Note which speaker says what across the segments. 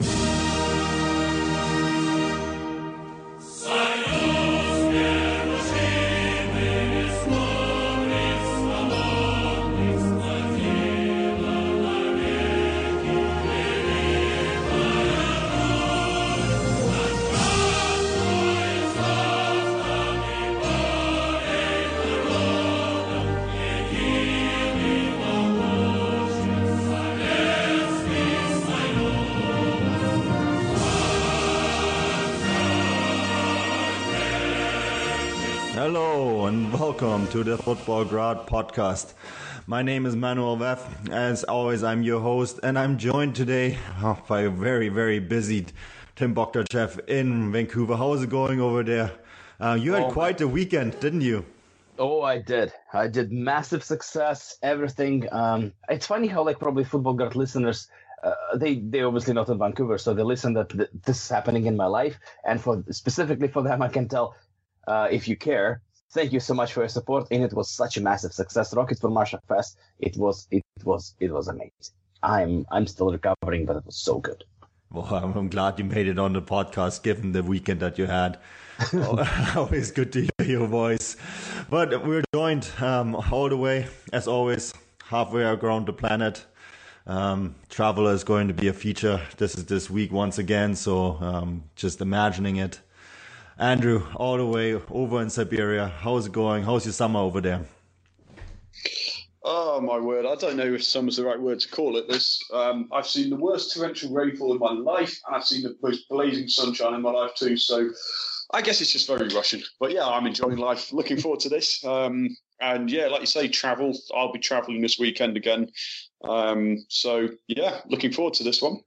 Speaker 1: you
Speaker 2: Hello and welcome to the Futbolgrad podcast. My name is Manuel Veth. As always, I'm your host, and I'm joined today oh, by a very, very busy Tim Bogdachev in Vancouver. How's it going over there? Uh, you had
Speaker 3: Oh,
Speaker 2: quite a weekend, didn't you?
Speaker 3: Oh, I did. I did massive success. Everything. Um, it's funny how like probably Futbolgrad listeners, uh, they they obviously not in Vancouver, so they listen that th- this is happening in my life, and for specifically for them, I can tell. Uh, if you care, thank you so much for your support. And it was such a massive success. Rocket for Marshall Fest. It was it was it was amazing. I'm I'm still recovering, but it was so good.
Speaker 2: Well, I'm, I'm glad you made it on the podcast, given the weekend that you had. always good to hear your voice. But we're joined um, all the way, as always, halfway around the planet. Um, Traveler is going to be a feature. This is this week once again, so um, just imagining it. Andrew, all the way over in Siberia. How's it going? How's your summer over there?
Speaker 4: Oh my word! I don't know if summer's the right word to call it. This um, I've seen the worst torrential rainfall in my life, and I've seen the most blazing sunshine in my life too. So I guess it's just very Russian. But yeah, I'm enjoying life. Looking forward to this. Um, and yeah, like you say, travel. I'll be traveling this weekend again. Um, so yeah, looking forward to this one.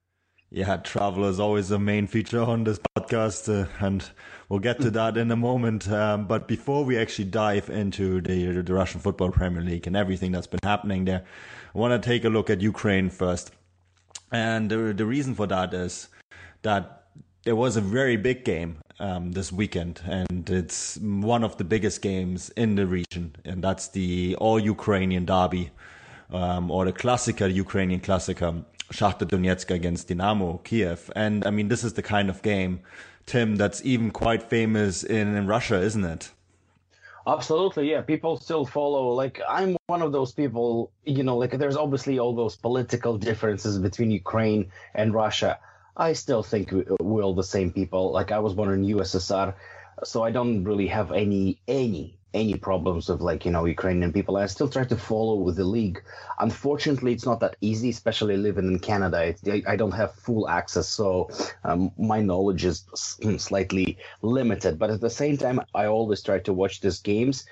Speaker 2: Yeah, travel is always the main feature on this podcast, uh, and we'll get to that in a moment. Um, but before we actually dive into the, the Russian Football Premier League and everything that's been happening there, I want to take a look at Ukraine first. And the, the reason for that is that there was a very big game um, this weekend, and it's one of the biggest games in the region, and that's the all Ukrainian derby, um, or the classical Ukrainian Klassiker, Shakhtar Donetsk against Dynamo Kiev. And I mean, this is the kind of game, Tim, that's even quite famous in, in Russia, isn't it?
Speaker 3: Absolutely, yeah. People still follow. Like I'm one of those people. You know, like there's obviously all those political differences between Ukraine and Russia. I still think we- we're all the same people. Like I was born in USSR, so I don't really have any any any problems of like you know Ukrainian people. I still try to follow with the league. Unfortunately, it's not that easy, especially living in Canada. I don't have full access, so um, my knowledge is slightly limited. But at the same time, I always try to watch these games.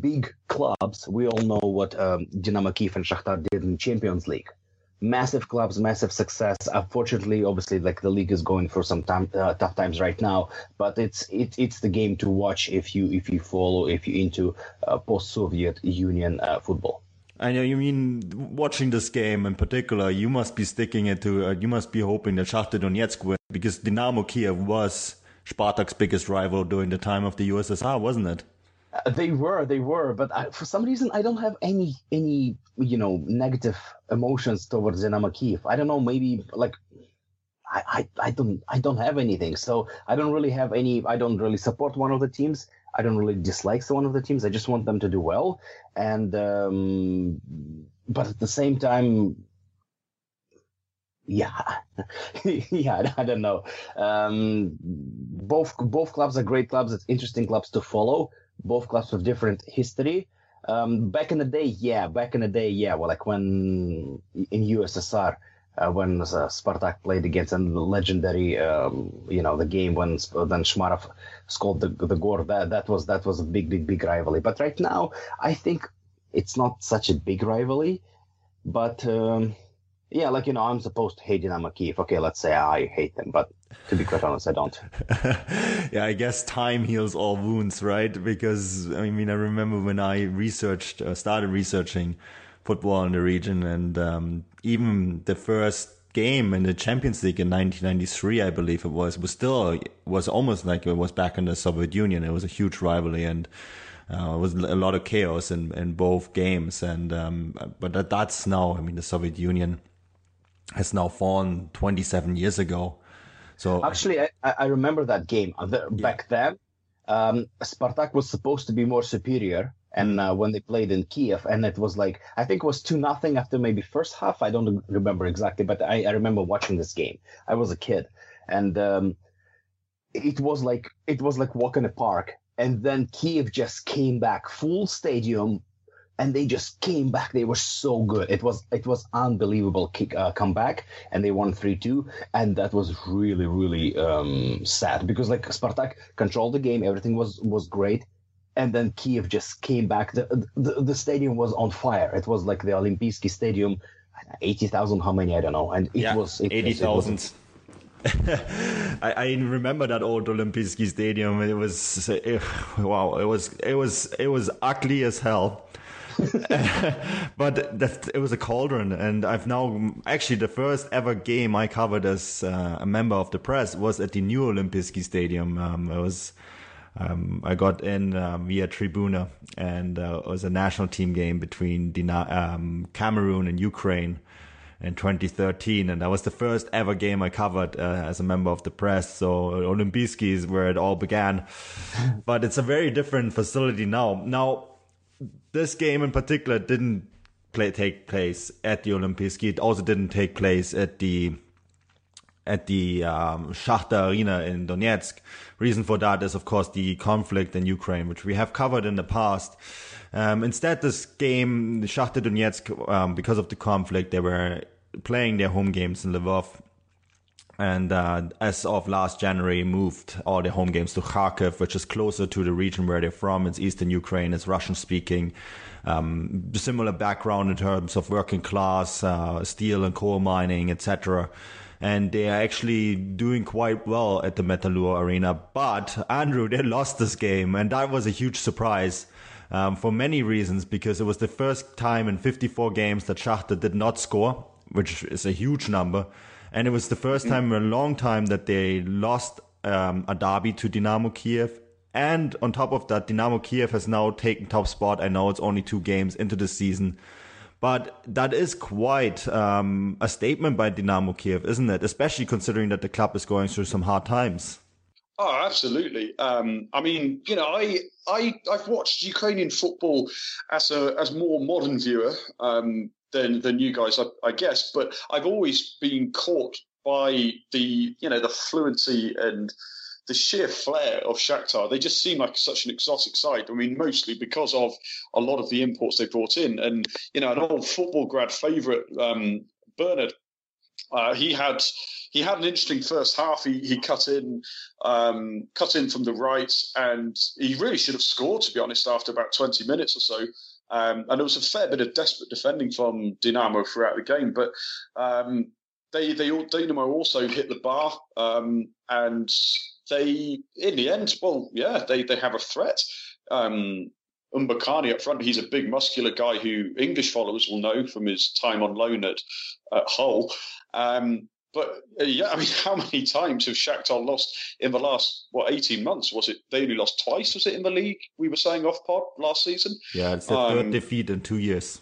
Speaker 3: Big clubs, we all know what um, Dynamo Kiev and Shakhtar did in Champions League massive clubs, massive success. Unfortunately, obviously, like the league is going through some time, uh, tough times right now. But it's it, it's the game to watch if you if you follow if you into uh, post-Soviet Union uh, football.
Speaker 2: I know you mean watching this game in particular. You must be sticking it to. Uh, you must be hoping that Shakhtar Donetsk win because Dynamo Kiev was Spartak's biggest rival during the time of the USSR, wasn't it?
Speaker 3: They were, they were, but I, for some reason I don't have any any you know negative emotions towards Dynamo Kiev. I don't know, maybe like I, I I don't I don't have anything, so I don't really have any. I don't really support one of the teams. I don't really dislike one of the teams. I just want them to do well, and um, but at the same time. Yeah, yeah, I don't know. Um, both both clubs are great clubs. It's interesting clubs to follow both clubs with different history. Um, back in the day, yeah, back in the day, yeah, well, like when in USSR, uh, when uh, Spartak played against a legendary, um, you know, the game when then Shmarov scored the the goal. That that was that was a big, big, big rivalry. But right now, I think it's not such a big rivalry, but um, yeah, like you know, I'm supposed to hate Dynamo Kiev. Okay, let's say I hate them, but to be quite honest, I don't.
Speaker 2: yeah, I guess time heals all wounds, right? Because I mean, I remember when I researched, uh, started researching football in the region, and um, even the first game in the Champions League in 1993, I believe it was, was still was almost like it was back in the Soviet Union. It was a huge rivalry, and uh, it was a lot of chaos in, in both games. And um, but that, that's now, I mean, the Soviet Union has now fallen 27 years ago. So
Speaker 3: actually, I, I remember that game uh, back then. Um, Spartak was supposed to be more superior, and uh, when they played in Kiev, and it was like I think it was two nothing after maybe first half. I don't remember exactly, but I, I remember watching this game. I was a kid, and um, it was like it was like walk in a park. And then Kiev just came back, full stadium, and they just came back. They were so good. It was it was unbelievable kick uh, comeback, and they won three two, and that was really really um, sad because like Spartak controlled the game, everything was was great, and then Kiev just came back. The the, the stadium was on fire. It was like the Olympijski Stadium, eighty thousand, how many I don't know, and it
Speaker 2: yeah,
Speaker 3: was
Speaker 2: it, eighty thousand. I, I remember that old Olympijski Stadium. It was it, wow. It was it was it was ugly as hell. but that, it was a cauldron, and I've now actually the first ever game I covered as uh, a member of the press was at the new Olympijski Stadium. Um, it was um, I got in uh, via Tribuna, and uh, it was a national team game between um, Cameroon and Ukraine in 2013, and that was the first ever game I covered uh, as a member of the press. So Olympijski is where it all began, but it's a very different facility now. Now this game in particular didn't play, take place at the Olympijski. It also didn't take place at the at the um, Shakhtar Arena in Donetsk. Reason for that is, of course, the conflict in Ukraine, which we have covered in the past. Um, instead, this game, the Shakhtar Donetsk, um, because of the conflict, they were playing their home games in Lvov. And uh, as of last January, moved all their home games to Kharkiv, which is closer to the region where they're from. It's eastern Ukraine. It's Russian speaking. Um, similar background in terms of working class, uh, steel and coal mining, etc and they are actually doing quite well at the Metalurh Arena. But Andrew, they lost this game, and that was a huge surprise. Um, for many reasons, because it was the first time in 54 games that Shakhtar did not score, which is a huge number, and it was the 1st mm-hmm. time in a long time that they lost um, a derby to Dynamo Kiev. And on top of that, Dynamo Kiev has now taken top spot. I know it's only two games into the season, but that is quite um, a statement by Dynamo Kiev, isn't it? Especially considering that the club is going through some hard times.
Speaker 4: Oh, absolutely. Um, I mean, you know, I I I've watched Ukrainian football as a as more modern viewer um, than than you guys, I, I, guess. But I've always been caught by the you know the fluency and the sheer flair of Shakhtar, they just seem like such an exotic side. I mean, mostly because of a lot of the imports they brought in, and you know, an old Futbolgrad favourite, um, Bernard. Uh, he had he had an interesting first half. He he cut in um, cut in from the right, and he really should have scored. To be honest, after about twenty minutes or so. Um, and there was a fair bit of desperate defending from Dinamo throughout the game, but um, they they Dinamo also hit the bar, um, and they, in the end, well, yeah, they, they have a threat. Um, Mbokani up front, he's a big muscular guy who English followers will know from his time on loan at, at Hull. Um, but uh, yeah, I mean, how many times have Shakhtar lost in the last what eighteen months? Was it they only lost twice? Was it in the league? We were saying off pod last season.
Speaker 2: Yeah, it's the um, third defeat in two years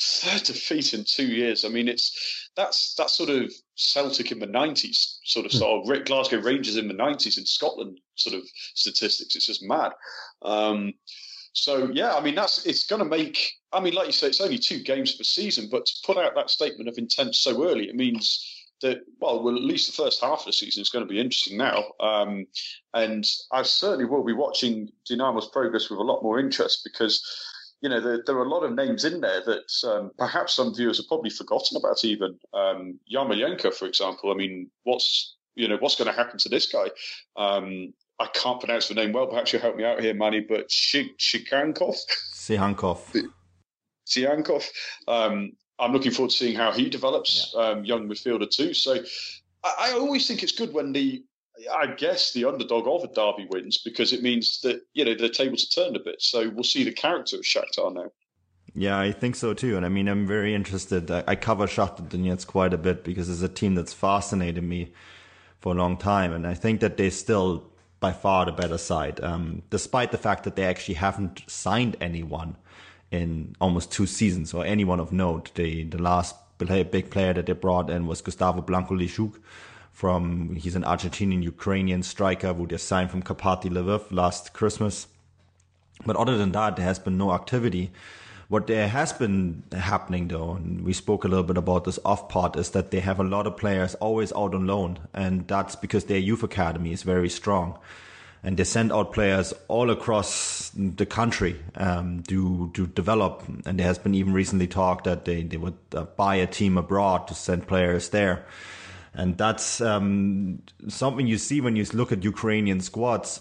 Speaker 4: third defeat in two years. I mean, it's that's that sort of Celtic in the nineties, sort of sort of Glasgow Rangers in the nineties in Scotland, sort of statistics. It's just mad. Um, so yeah, I mean that's it's going to make. I mean, like you say, it's only two games per season, but to put out that statement of intent so early, it means that well, well, at least the first half of the season is going to be interesting now. Um, and I certainly will be watching Dynamo's progress with a lot more interest because you know, there, there, are a lot of names in there that um, perhaps some viewers have probably forgotten about. Even um, Yarmolenko, for example. I mean, what's you know what's going to happen to this guy? Um, I can't pronounce the name well. Perhaps you'll help me out here, Manny. But Shikankov,
Speaker 2: Sihankov,
Speaker 4: Sihankov. Um, I'm looking forward to seeing how he develops, yeah. um, young midfielder too. So I, I, always think it's good when the, I guess the underdog of a derby wins because it means that you know the tables are turned a bit. So we'll see the character of Shakhtar now.
Speaker 2: Yeah, I think so too. And I mean, I'm very interested. I, I cover Shakhtar Donetsk quite a bit because it's a team that's fascinated me for a long time. And I think that they're still by far the better side, um, despite the fact that they actually haven't signed anyone in almost two seasons or anyone of note. The, the last big player that they brought in was Gustavo Blanco Leschuk from, he's an Argentinian Ukrainian striker who they signed from Karpaty Lviv last Christmas. But other than that, there has been no activity. What there has been happening though, and we spoke a little bit about this off part, is that they have a lot of players always out on loan, and that's because their youth academy is very strong. And they send out players all across the country um, to to develop. And there has been even recently talk that they, they would uh, buy a team abroad to send players there. And that's um, something you see when you look at Ukrainian squads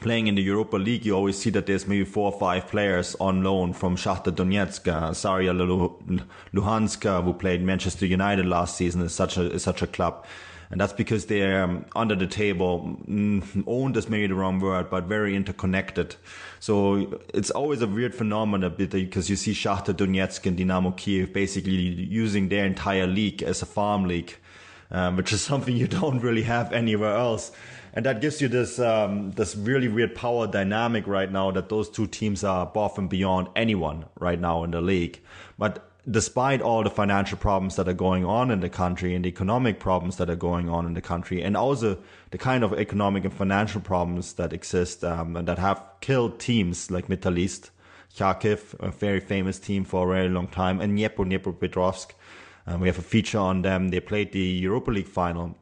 Speaker 2: playing in the Europa League, you always see that there's maybe four or five players on loan from Shakhtar Donetsk, uh, Zorya Luhansk, who played Manchester United last season, is such a is such a club. And that's because they're um, under the table, mm, owned is maybe the wrong word, but very interconnected. So it's always a weird phenomenon because you see Shakhtar Donetsk and Dynamo Kiev basically using their entire league as a farm league, um, which is something you don't really have anywhere else and that gives you this um, this really weird power dynamic right now that those two teams are above and beyond anyone right now in the league. But despite all the financial problems that are going on in the country and the economic problems that are going on in the country, and also the kind of economic and financial problems that exist um, and that have killed teams like Metalist, Kharkiv, a very famous team for a very long time, and Dnipro Dnipropetrovsk. Um, we have a feature on them. They played the Europa League final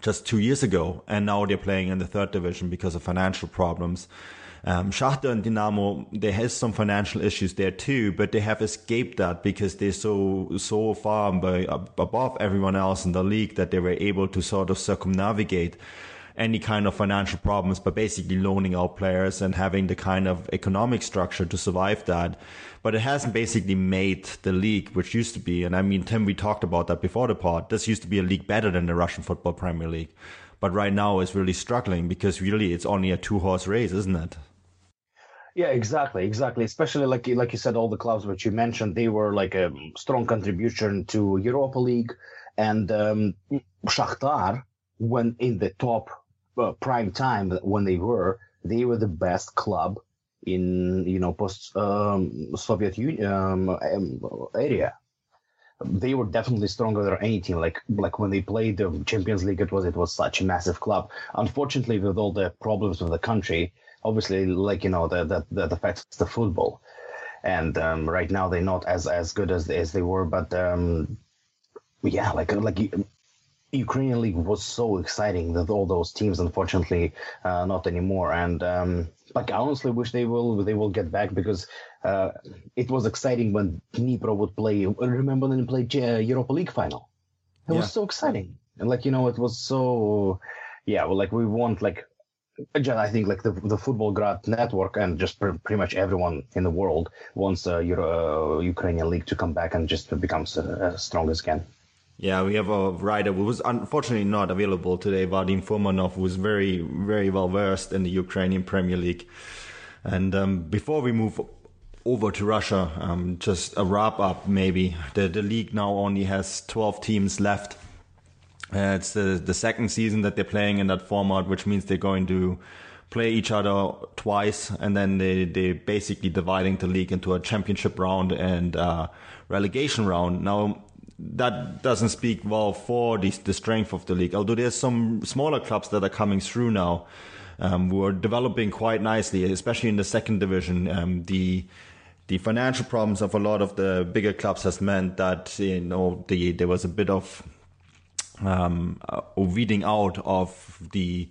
Speaker 2: just two years ago, and now they're playing in the third division because of financial problems. Um, Shakhtar and Dinamo, there has some financial issues there too, but they have escaped that because they're so so far by, above everyone else in the league that they were able to sort of circumnavigate any kind of financial problems, but basically loaning out players and having the kind of economic structure to survive that. But it hasn't basically made the league, which used to be, and I mean, Tim, we talked about that before the pod. This used to be a league better than the Russian Football Premier League. But right now it's really struggling because really it's only a two horse race, isn't it?
Speaker 3: Yeah, exactly, exactly. Especially like like you said, all the clubs which you mentioned, they were like a strong contribution to Europa League, and um, Shakhtar, when in the top uh, prime time when they were, they were the best club in you know post um, Soviet Union um, um, area. They were definitely stronger than any team. Like like when they played the Champions League, it was it was such a massive club. Unfortunately, with all the problems of the country, obviously, like you know that that that affects the football. And um, right now they're not as as good as as they were, but um, yeah, like like Ukrainian league was so exciting that all those teams, unfortunately, uh, not anymore. And um, like I honestly wish they will they will get back because uh, it was exciting when Dnipro would play. Remember when they played uh, Europa League final? It yeah. was so exciting, and like you know, it was so yeah. Well, like we want like I think like the the Futbolgrad network and just pr- pretty much everyone in the world wants uh, Euro, uh, Ukrainian league to come back and just become uh, strong as again.
Speaker 2: Yeah, we have a writer who was unfortunately not available today, Vadim Furmanov, who was very, very well versed in the Ukrainian Premier League. And um, before we move over to Russia, um, just a wrap up maybe. The, the league now only has 12 teams left. Uh, it's the, the second season that they're playing in that format, which means they're going to play each other twice, and then they they basically dividing the league into a championship round and uh, relegation round. Now that doesn't speak well for the, the strength of the league. Although there's some smaller clubs that are coming through now, um, who are developing quite nicely, especially in the second division. Um, the the financial problems of a lot of the bigger clubs has meant that you know the, there was a bit of um, a weeding out of the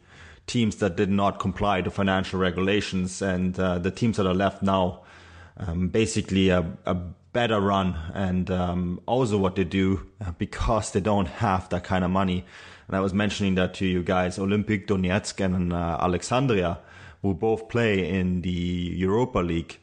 Speaker 2: teams that did not comply to financial regulations, and uh, the teams that are left now, um, basically a, a better run and um, also what they do uh, because they don't have that kind of money. And I was mentioning that to you guys, Olimpik Donetsk and uh, Alexandria, will both play in the Europa League,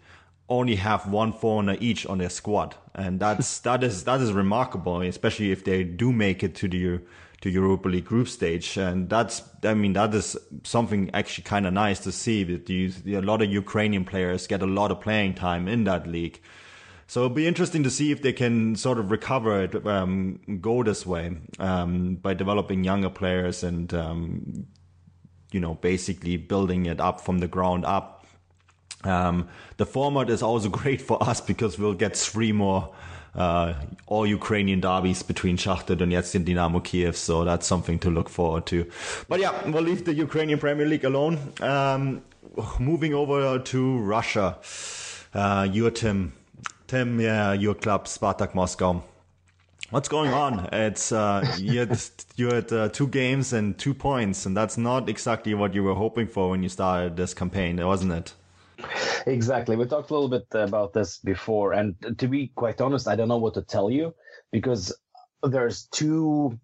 Speaker 2: only have one foreigner each on their squad, and that's that is that is remarkable, especially if they do make it to the to Europa League group stage, and that's I mean that is something actually kind of nice to see that you, a lot of Ukrainian players get a lot of playing time in that league. So it'll be interesting to see if they can sort of recover it, um, go this way um, by developing younger players and um, you know basically building it up from the ground up um, the format is also great for us because we'll get three more uh, all Ukrainian derbies between Shakhtar Donetsk and Dynamo Kiev, so that's something to look forward to. But yeah, we'll leave the Ukrainian Premier League alone. Um, moving over to Russia, uh, your Tim, Tim, yeah, your club Spartak Moscow. What's going on? It's uh, you had, you had uh, two games and two points, and that's not exactly what you were hoping for when you started this campaign, wasn't it?
Speaker 3: Exactly. We talked a little bit about this before, and to be quite honest, I don't know what to tell you because there's two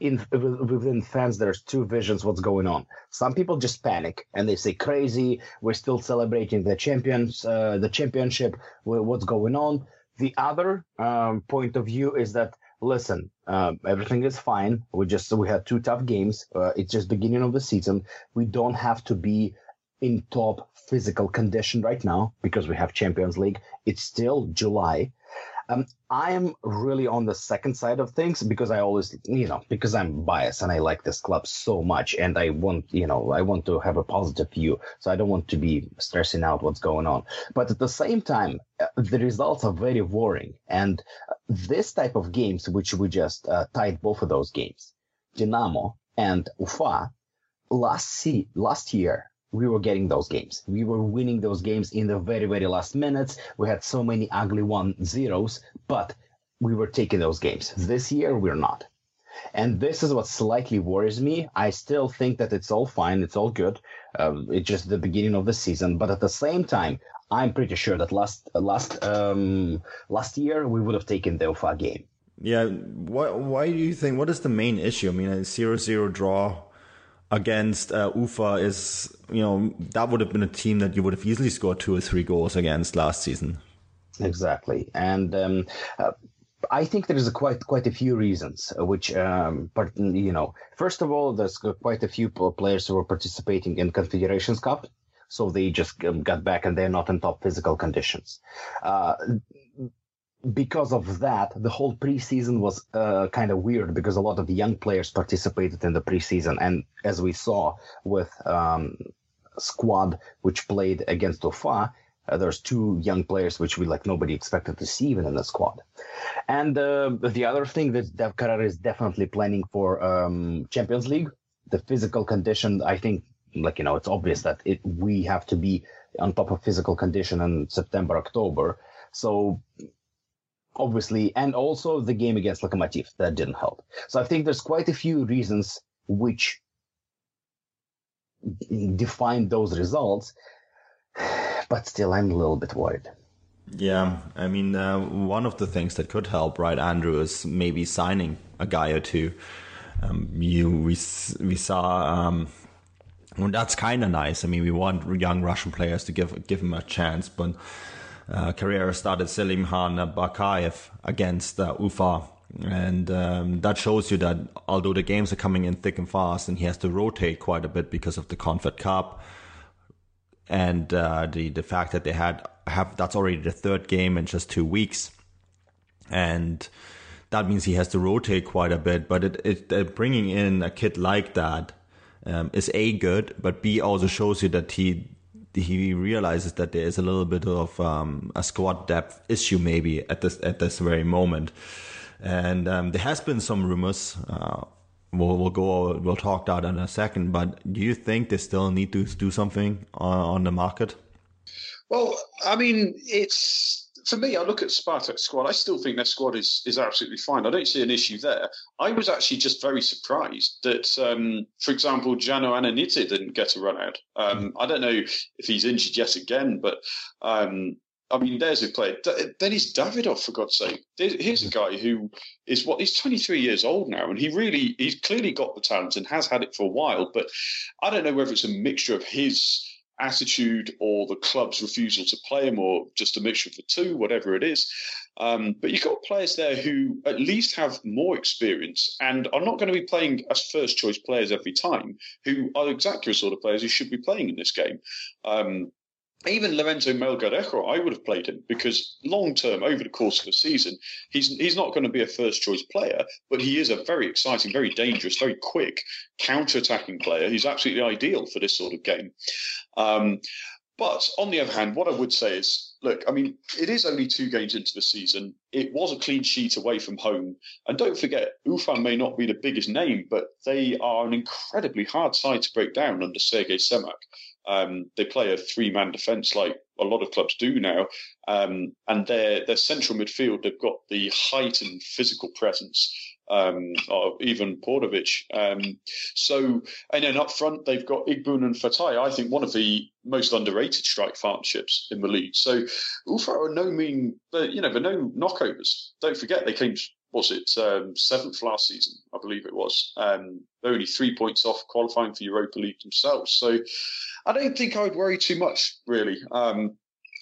Speaker 3: in within fans. There's two visions. What's going on? Some people just panic and they say, "Crazy! We're still celebrating the champions, uh, the championship. What's going on?" The other um, point of view is that listen, um, everything is fine. We just we had two tough games. Uh, it's just beginning of the season. We don't have to be in top physical condition right now because we have Champions League. It's still July. Um, I'm really on the second side of things because I always, you know, because I'm biased and I like this club so much and I want, you know, I want to have a positive view. So I don't want to be stressing out what's going on. But at the same time, uh, the results are very worrying. And this type of games, which we just uh, tied both of those games, Dynamo and Ufa, last see, last year we were getting those games. We were winning those games in the very, very last minutes. We had so many ugly one zeros, but we were taking those games. This year, we're not. And this is what slightly worries me. I still think that it's all fine. It's all good. Um, it's just the beginning of the season. But at the same time, I'm pretty sure that last last um, last year we would have taken the Ufa game.
Speaker 2: Yeah. Why, why do you think? What is the main issue? I mean, a zero-zero draw against uh, Ufa is, you know, that would have been a team that you would have easily scored two or three goals against last season.
Speaker 3: Exactly, and um, uh, I think there's a quite quite a few reasons, uh, which, um, but you know, first of all, there's quite a few players who are participating in Confederations Cup, so they just um, got back and they're not in top physical conditions. Uh, because of that, the whole preseason was uh, kind of weird because a lot of young players participated in the preseason, and as we saw with um, squad which played against Ufa, uh, there's two young players which we like nobody expected to see even in the squad. And uh, the other thing that Dev is definitely planning for um, Champions League, the physical condition. I think, like you know, it's obvious that it we have to be on top of physical condition in September, October. So obviously, and also the game against Lokomotiv that didn't help. So I think there's quite a few reasons which define those results, but still, I'm a little bit worried.
Speaker 2: Yeah, I mean, uh, one of the things that could help, right, Andrew, is maybe signing a guy or two. Um, you we we saw. Um, well, that's kind of nice. I mean, we want young Russian players to give give him a chance, but uh, started Zelimkhan Bakayev against uh, Ufa. And um, that shows you that although the games are coming in thick and fast, and he has to rotate quite a bit because of the Confed Cup, and uh, the the fact that they had have that's already the third game in just two weeks, and that means he has to rotate quite a bit. But it, it uh, bringing in a kid like that um, is a good, but b also shows you that he he realizes that there is a little bit of um, a squad depth issue maybe at this at this very moment, and um, there has been some rumors. Uh, we'll we'll go we'll talk that in a second. But do you think they still need to do something on, on the market?
Speaker 4: Well, I mean, it's for me, I look at Spartak squad. I still think their squad is is absolutely fine. I don't see an issue there. I was actually just very surprised that, um, for example, Jano Ananidze didn't get a run out. Um, I don't know if he's injured yet again, but um, I mean, there's a player. Then he's Davydov, for God's sake. Here's a guy who is what he's 23 years old now, and he really he's clearly got the talent and has had it for a while. But I don't know whether it's a mixture of his attitude or the club's refusal to play him or just a mixture of the two, whatever it is. Um, but you've got players there who at least have more experience and are not going to be playing as first choice players every time, who are exactly the sort of players who should be playing in this game. Um, even Lorenzo Melgarejo, I would have played him because long term, over the course of the season, he's he's not going to be a first choice player, but he is a very exciting, very dangerous, very quick counter attacking player. He's absolutely ideal for this sort of game. Um, but on the other hand, what I would say is, look, I mean, it is only two games into the season. It was a clean sheet away from home. And don't forget, Ufan may not be the biggest name, but they are an incredibly hard side to break down under Sergei Semak. Um, they play a three-man defence like a lot of clubs do now, um, and their their central midfield they've got the height and physical presence um, of even Paurević. Um, so, and then up front they've got Igboun and Fatai. I think one of the most underrated strike partnerships in the league. So, Ufa are no mean, you know, they're no knockovers. Don't forget they came was it um, seventh last season? I believe it was. Um, they're only three points off qualifying for Europa League themselves. So I don't think I would worry too much, really. Um,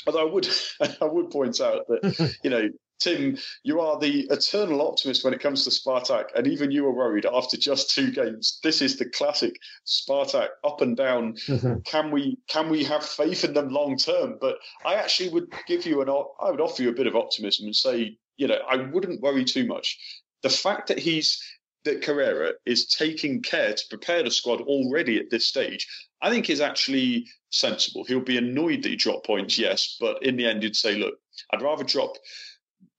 Speaker 4: although I would, I would point out that you know, Tim, you are the eternal optimist when it comes to Spartak, and even you were worried after just two games. This is the classic Spartak up and down. Can we can we have faith in them long term? But I actually would give you an I would offer you a bit of optimism and say, you know, I wouldn't worry too much. The fact that he's that Carrera is taking care to prepare the squad already at this stage, I think is actually sensible. He'll be annoyed that he dropped points, yes, but in the end, he'd say, look, I'd rather drop,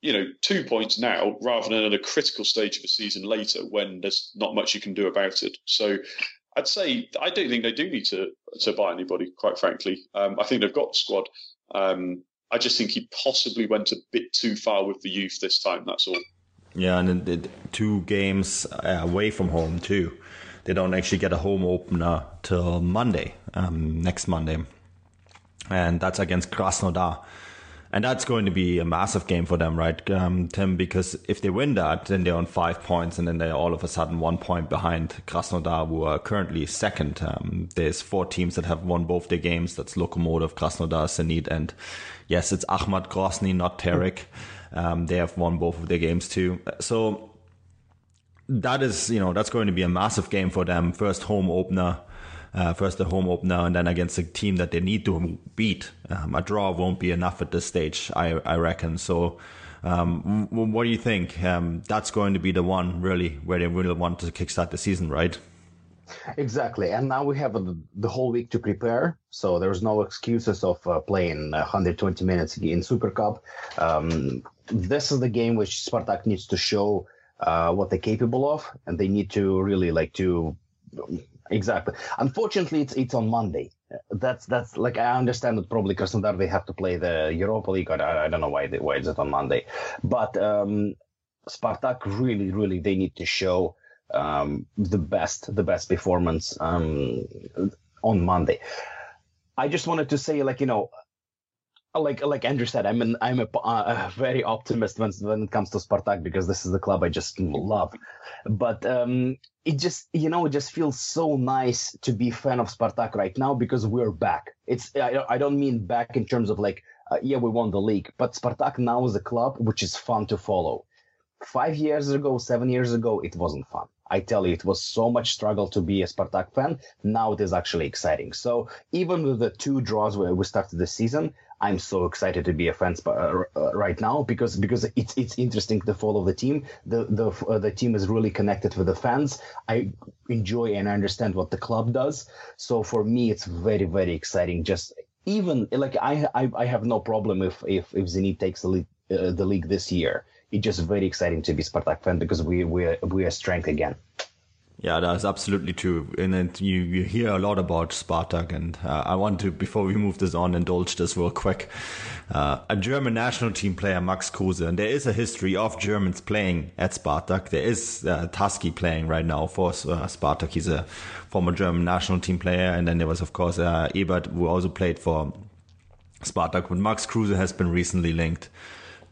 Speaker 4: you know, two points now rather than at a critical stage of the season later when there's not much you can do about it. So I'd say I don't think they do need to to buy anybody, quite frankly. Um, I think they've got the squad. Um, I just think he possibly went a bit too far with the youth this time. That's all.
Speaker 2: Yeah, and the two games uh, away from home too. They don't actually get a home opener till Monday, um, next Monday, and that's against Krasnodar. And that's going to be a massive game for them, right, um, Tim? Because if they win that, then they're on five points, and then they're all of a sudden one point behind Krasnodar, who are currently second. Um, there's four teams that have won both their games. That's Lokomotiv, Krasnodar, Zenit, and yes, it's Akhmat Grozny, not Terek. Um, they have won both of their games too. So that is, you know, that's going to be a massive game for them. First home opener, uh, first the home opener, and then against a team that they need to beat. Um, a draw won't be enough at this stage, I, I reckon. So, um, what do you think? Um, that's going to be the one really where they really want to kickstart the season, right?
Speaker 3: Exactly, and now we have the whole week to prepare, so there's no excuses of uh, playing 120 minutes in Super Cup. Um, this is the game which Spartak needs to show uh, what they're capable of, and they need to really like to exactly. Unfortunately, it's it's on Monday. That's that's like I understand that probably Krasnodar they have to play the Europa League. I, I don't know why they, why is it on Monday, but um, Spartak really really they need to show um, the best the best performance um, on Monday. I just wanted to say like you know like like Andrew said, I'm an I'm a, very optimist when when it comes to Spartak because this is the club I just love. But um, it just you know it just feels so nice to be a fan of Spartak right now because we're back. It's I, I don't mean back in terms of like uh, yeah we won the league, but Spartak now is a club which is fun to follow. Five years ago, seven years ago, it wasn't fun. I tell you, it was so much struggle to be a Spartak fan. Now it is actually exciting. So even with the two draws where we started the season, I'm so excited to be a fan uh, uh, right now because because it's it's interesting to follow the team. The the uh, the team is really connected with the fans. I enjoy and understand what the club does. So for me, it's very very exciting. Just even like I I, I have no problem if if if Zenit takes the league, uh, the league this year it's just very exciting to be Spartak fan because we we we are strength again.
Speaker 2: Yeah, that's absolutely true. And then you, you hear a lot about Spartak, and uh, I want to, before we move this on, indulge this real quick. Uh, a German national team player, Max Kruse, and there is a history of Germans playing at Spartak. There is uh, Tasci playing right now for uh, Spartak. He's a former German national team player. And then there was, of course, uh, Ebert, who also played for Spartak. But Max Kruse has been recently linked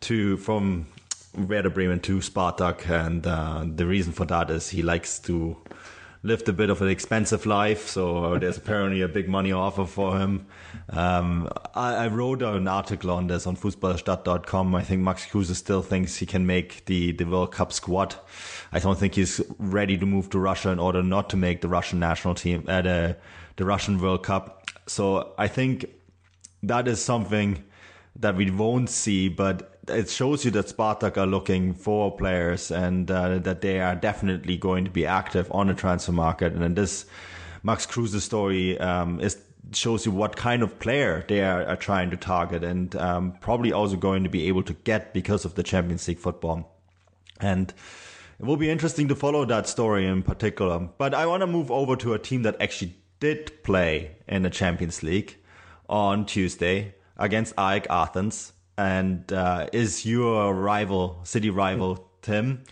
Speaker 2: to from Werder Bremen to Spartak, and uh, the reason for that is he likes to lived a bit of an expensive life, so there's apparently a big money offer for him. Um, I, I, wrote an article on this on Futbolgrad.com. I think Max Kruse still thinks he can make the, the World Cup squad. I don't think he's ready to move to Russia in order not to make the Russian national team at uh, the, the Russian World Cup. So I think that is something that we won't see, but it shows you that Spartak are looking for players and uh, that they are definitely going to be active on the transfer market. And this Max Kruse story um, is shows you what kind of player they are, are trying to target and um, probably also going to be able to get because of the Champions League football. And it will be interesting to follow that story in particular. But I want to move over to a team that actually did play in the Champions League on Tuesday against AEK Athens and uh, is your rival, city rival, Tim.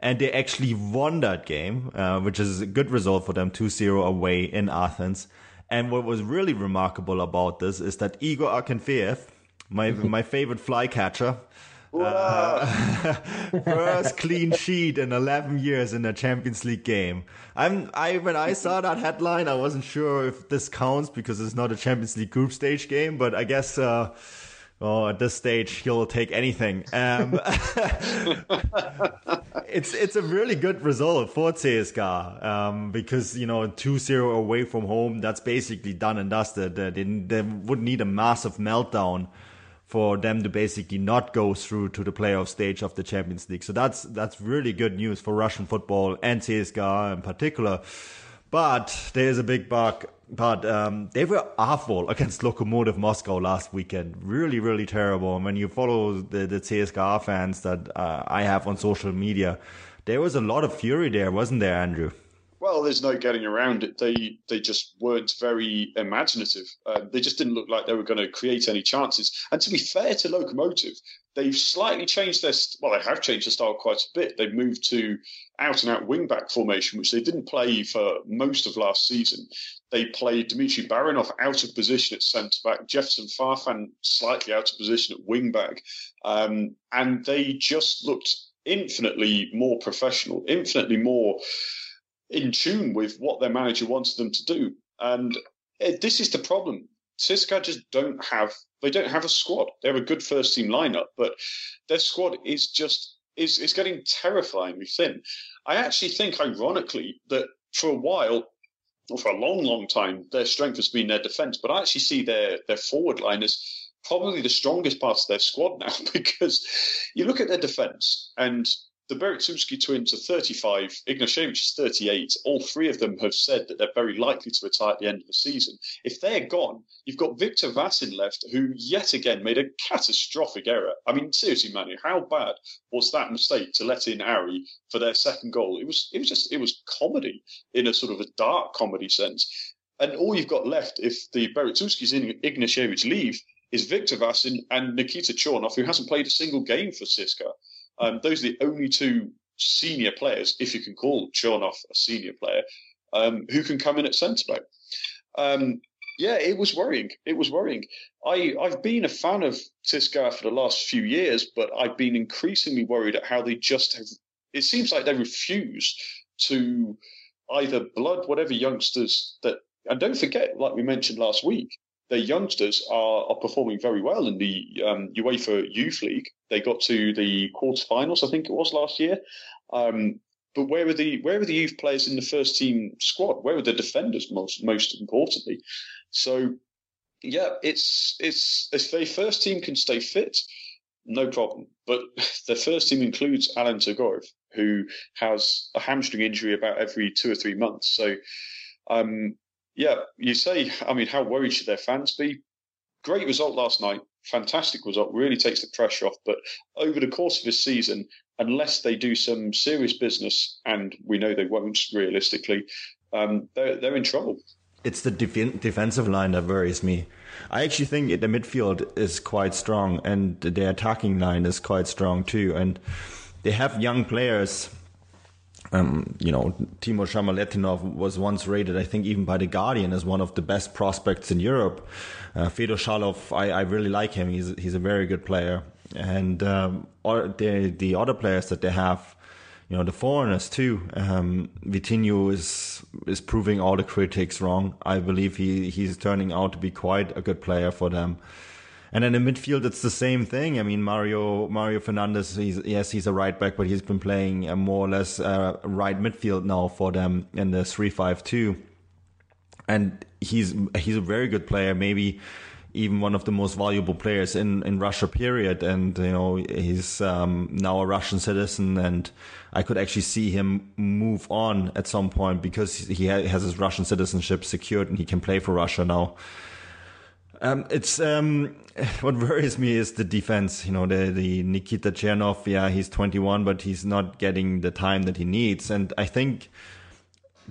Speaker 2: And they actually won that game, uh, which is a good result for them 2 0 away in Athens. And what was really remarkable about this is that Igor Akinfeev, my, my favorite flycatcher, uh, first clean sheet in 11 years in a Champions League game. I'm I when I saw that headline, I wasn't sure if this counts because it's not a Champions League group stage game, but I guess uh, oh, at this stage he'll take anything. Um, it's it's a really good result for CSKA um, because you know 2-0 away from home. That's basically done and dusted. they, they would need a massive meltdown for them to basically not go through to the playoff stage of the Champions League. So that's that's really good news for Russian football and CSKA in particular. But there is a big bug. But um, they were awful against Lokomotiv Moscow last weekend. Really, really terrible. And when you follow the, the CSKA fans that uh, I have on social media, there was a lot of fury there, wasn't there, Andrew?
Speaker 4: Well, there's no getting around it. They they just weren't very imaginative. Uh, they just didn't look like they were going to create any chances. And to be fair to Lokomotiv, they've slightly changed their well, they have changed their style quite a bit. They've moved to out and out wing back formation, which they didn't play for most of last season. They played Dmitry Barinov out of position at centre back, Jefferson Farfan slightly out of position at wing back, um, and they just looked infinitely more professional, infinitely more in tune with what their manager wanted them to do. And this is the problem. CSKA just don't have they don't have a squad. They have a good first team lineup, but their squad is just is is getting terrifyingly thin. I actually think, ironically, that for a while or for a long, long time, their strength has been their defence. But I actually see their their forward line as probably the strongest part of their squad now because you look at their defence and the Berezutsky twins are 35, Ignashevich is 38. All three of them have said that they're very likely to retire at the end of the season. If they're gone, you've got Viktor Vasin left, who yet again made a catastrophic error. I mean, seriously, Manu, how bad was that mistake to let in Ari for their second goal? It was, it was just, it was comedy in a sort of a dark comedy sense. And all you've got left, if the Berezutskys and Ignashevich leave, is Viktor Vasin and Nikita Chernov, who hasn't played a single game for CSKA. Um, those are the only two senior players, if you can call Chernov a senior player, um, who can come in at centre back. Um, yeah, it was worrying. It was worrying. I, I've been a fan of CSKA for the last few years, but I've been increasingly worried at how they just have. It seems like they refuse to either blood whatever youngsters that. And don't forget, like we mentioned last week, their youngsters are, are performing very well in the um, UEFA Youth League. They got to the quarterfinals, I think it was last year. Um, but where were the where were the youth players in the first team squad? Where were the defenders most most importantly? So yeah, it's it's if the first team can stay fit, no problem. But the first team includes Alan Dzagoev, who has a hamstring injury about every two or three months. So um, yeah, you say, I mean, how worried should their fans be? Great result last night, fantastic result, really takes the pressure off. But over the course of this season, unless they do some serious business, and we know they won't realistically, um, they're, they're in trouble.
Speaker 2: It's the def- defensive line that worries me. I actually think the midfield is quite strong, and the attacking line is quite strong too. And they have young players um, you know, Timur Zhamaletdinov was once rated, I think, even by the Guardian as one of the best prospects in Europe. Uh, Fedor Chalov, I, I really like him. He's he's a very good player, and um, the the other players that they have, you know the foreigners too. Um, Vitinho is is proving all the critics wrong. I believe he he's turning out to be quite a good player for them. And then in midfield, it's the same thing. I mean, Mario Mario Fernandes. He's, yes, he's a right back, but he's been playing more or less uh, right midfield now for them in the three five two. And he's he's a very good player. Maybe even one of the most valuable players in, in Russia, period. And, you know, he's um, now a Russian citizen and I could actually see him move on at some point because he has his Russian citizenship secured and he can play for Russia now. Um, it's um, what worries me is the defense. You know, the the Nikita Chernov. Yeah, he's 21, but he's not getting the time that he needs. And I think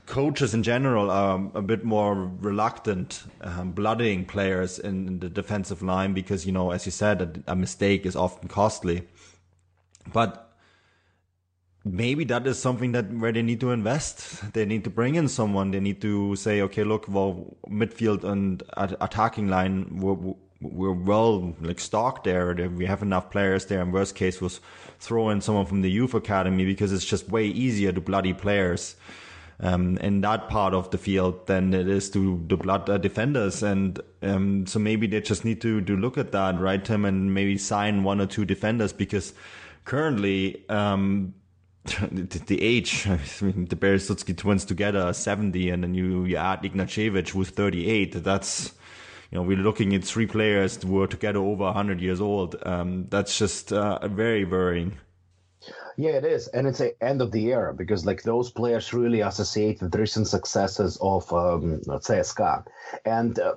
Speaker 2: coaches in general are a bit more reluctant um, bloodying players in, the defensive line because you know, as you said, a, a mistake is often costly. But maybe that is something that where they need to invest. They need to bring in someone. They need to say, okay, look, well, midfield and attacking line, we're, we're well like stocked there. We have enough players there. And worst case was throw in someone from the youth academy because it's just way easier to bloody players um, in that part of the field than it is to the blood uh, defenders. And um, so maybe they just need to to look at that, right, Tim, and maybe sign one or two defenders because currently. Um, the, the age, I mean, the Berezutsky twins together are 70, and then you, you add Ignashevich, who's 38. That's, you know, we're looking at three players who are together over 100 years old. Um, that's just uh, very worrying.
Speaker 3: Yeah, it is, and it's the end of the era because like those players really associate with recent successes of um, CSKA, and uh,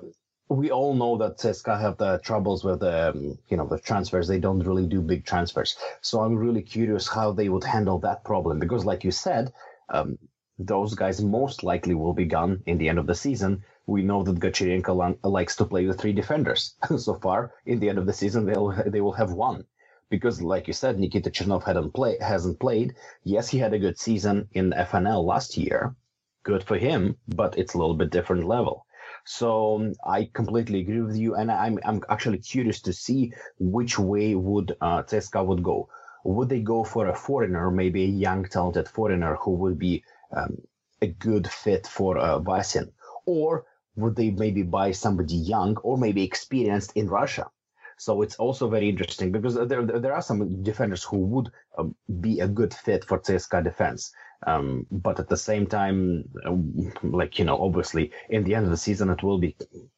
Speaker 3: we all know that CSKA have the troubles with um, you know the transfers. They don't really do big transfers, so I'm really curious how they would handle that problem because, like you said, um, those guys most likely will be gone in the end of the season. We know that Goncharenko likes to play with three defenders. so far, in the end of the season, they'll they will have one because, like you said, Nikita Chernov hadn't play, hasn't played. Yes, he had a good season in FNL last year. Good for him, but it's a little bit different level. So um, I completely agree with you, and I'm I'm actually curious to see which way would uh, CSKA would go. Would they go for a foreigner, maybe a young, talented foreigner who would be um, a good fit for uh, Vasin, or would they maybe buy somebody young or maybe experienced in Russia? So it's also very interesting because there there are some defenders who would um, be a good fit for CSKA defense. Um, but at the same time, um, like you know, obviously, in the end of the season, it will be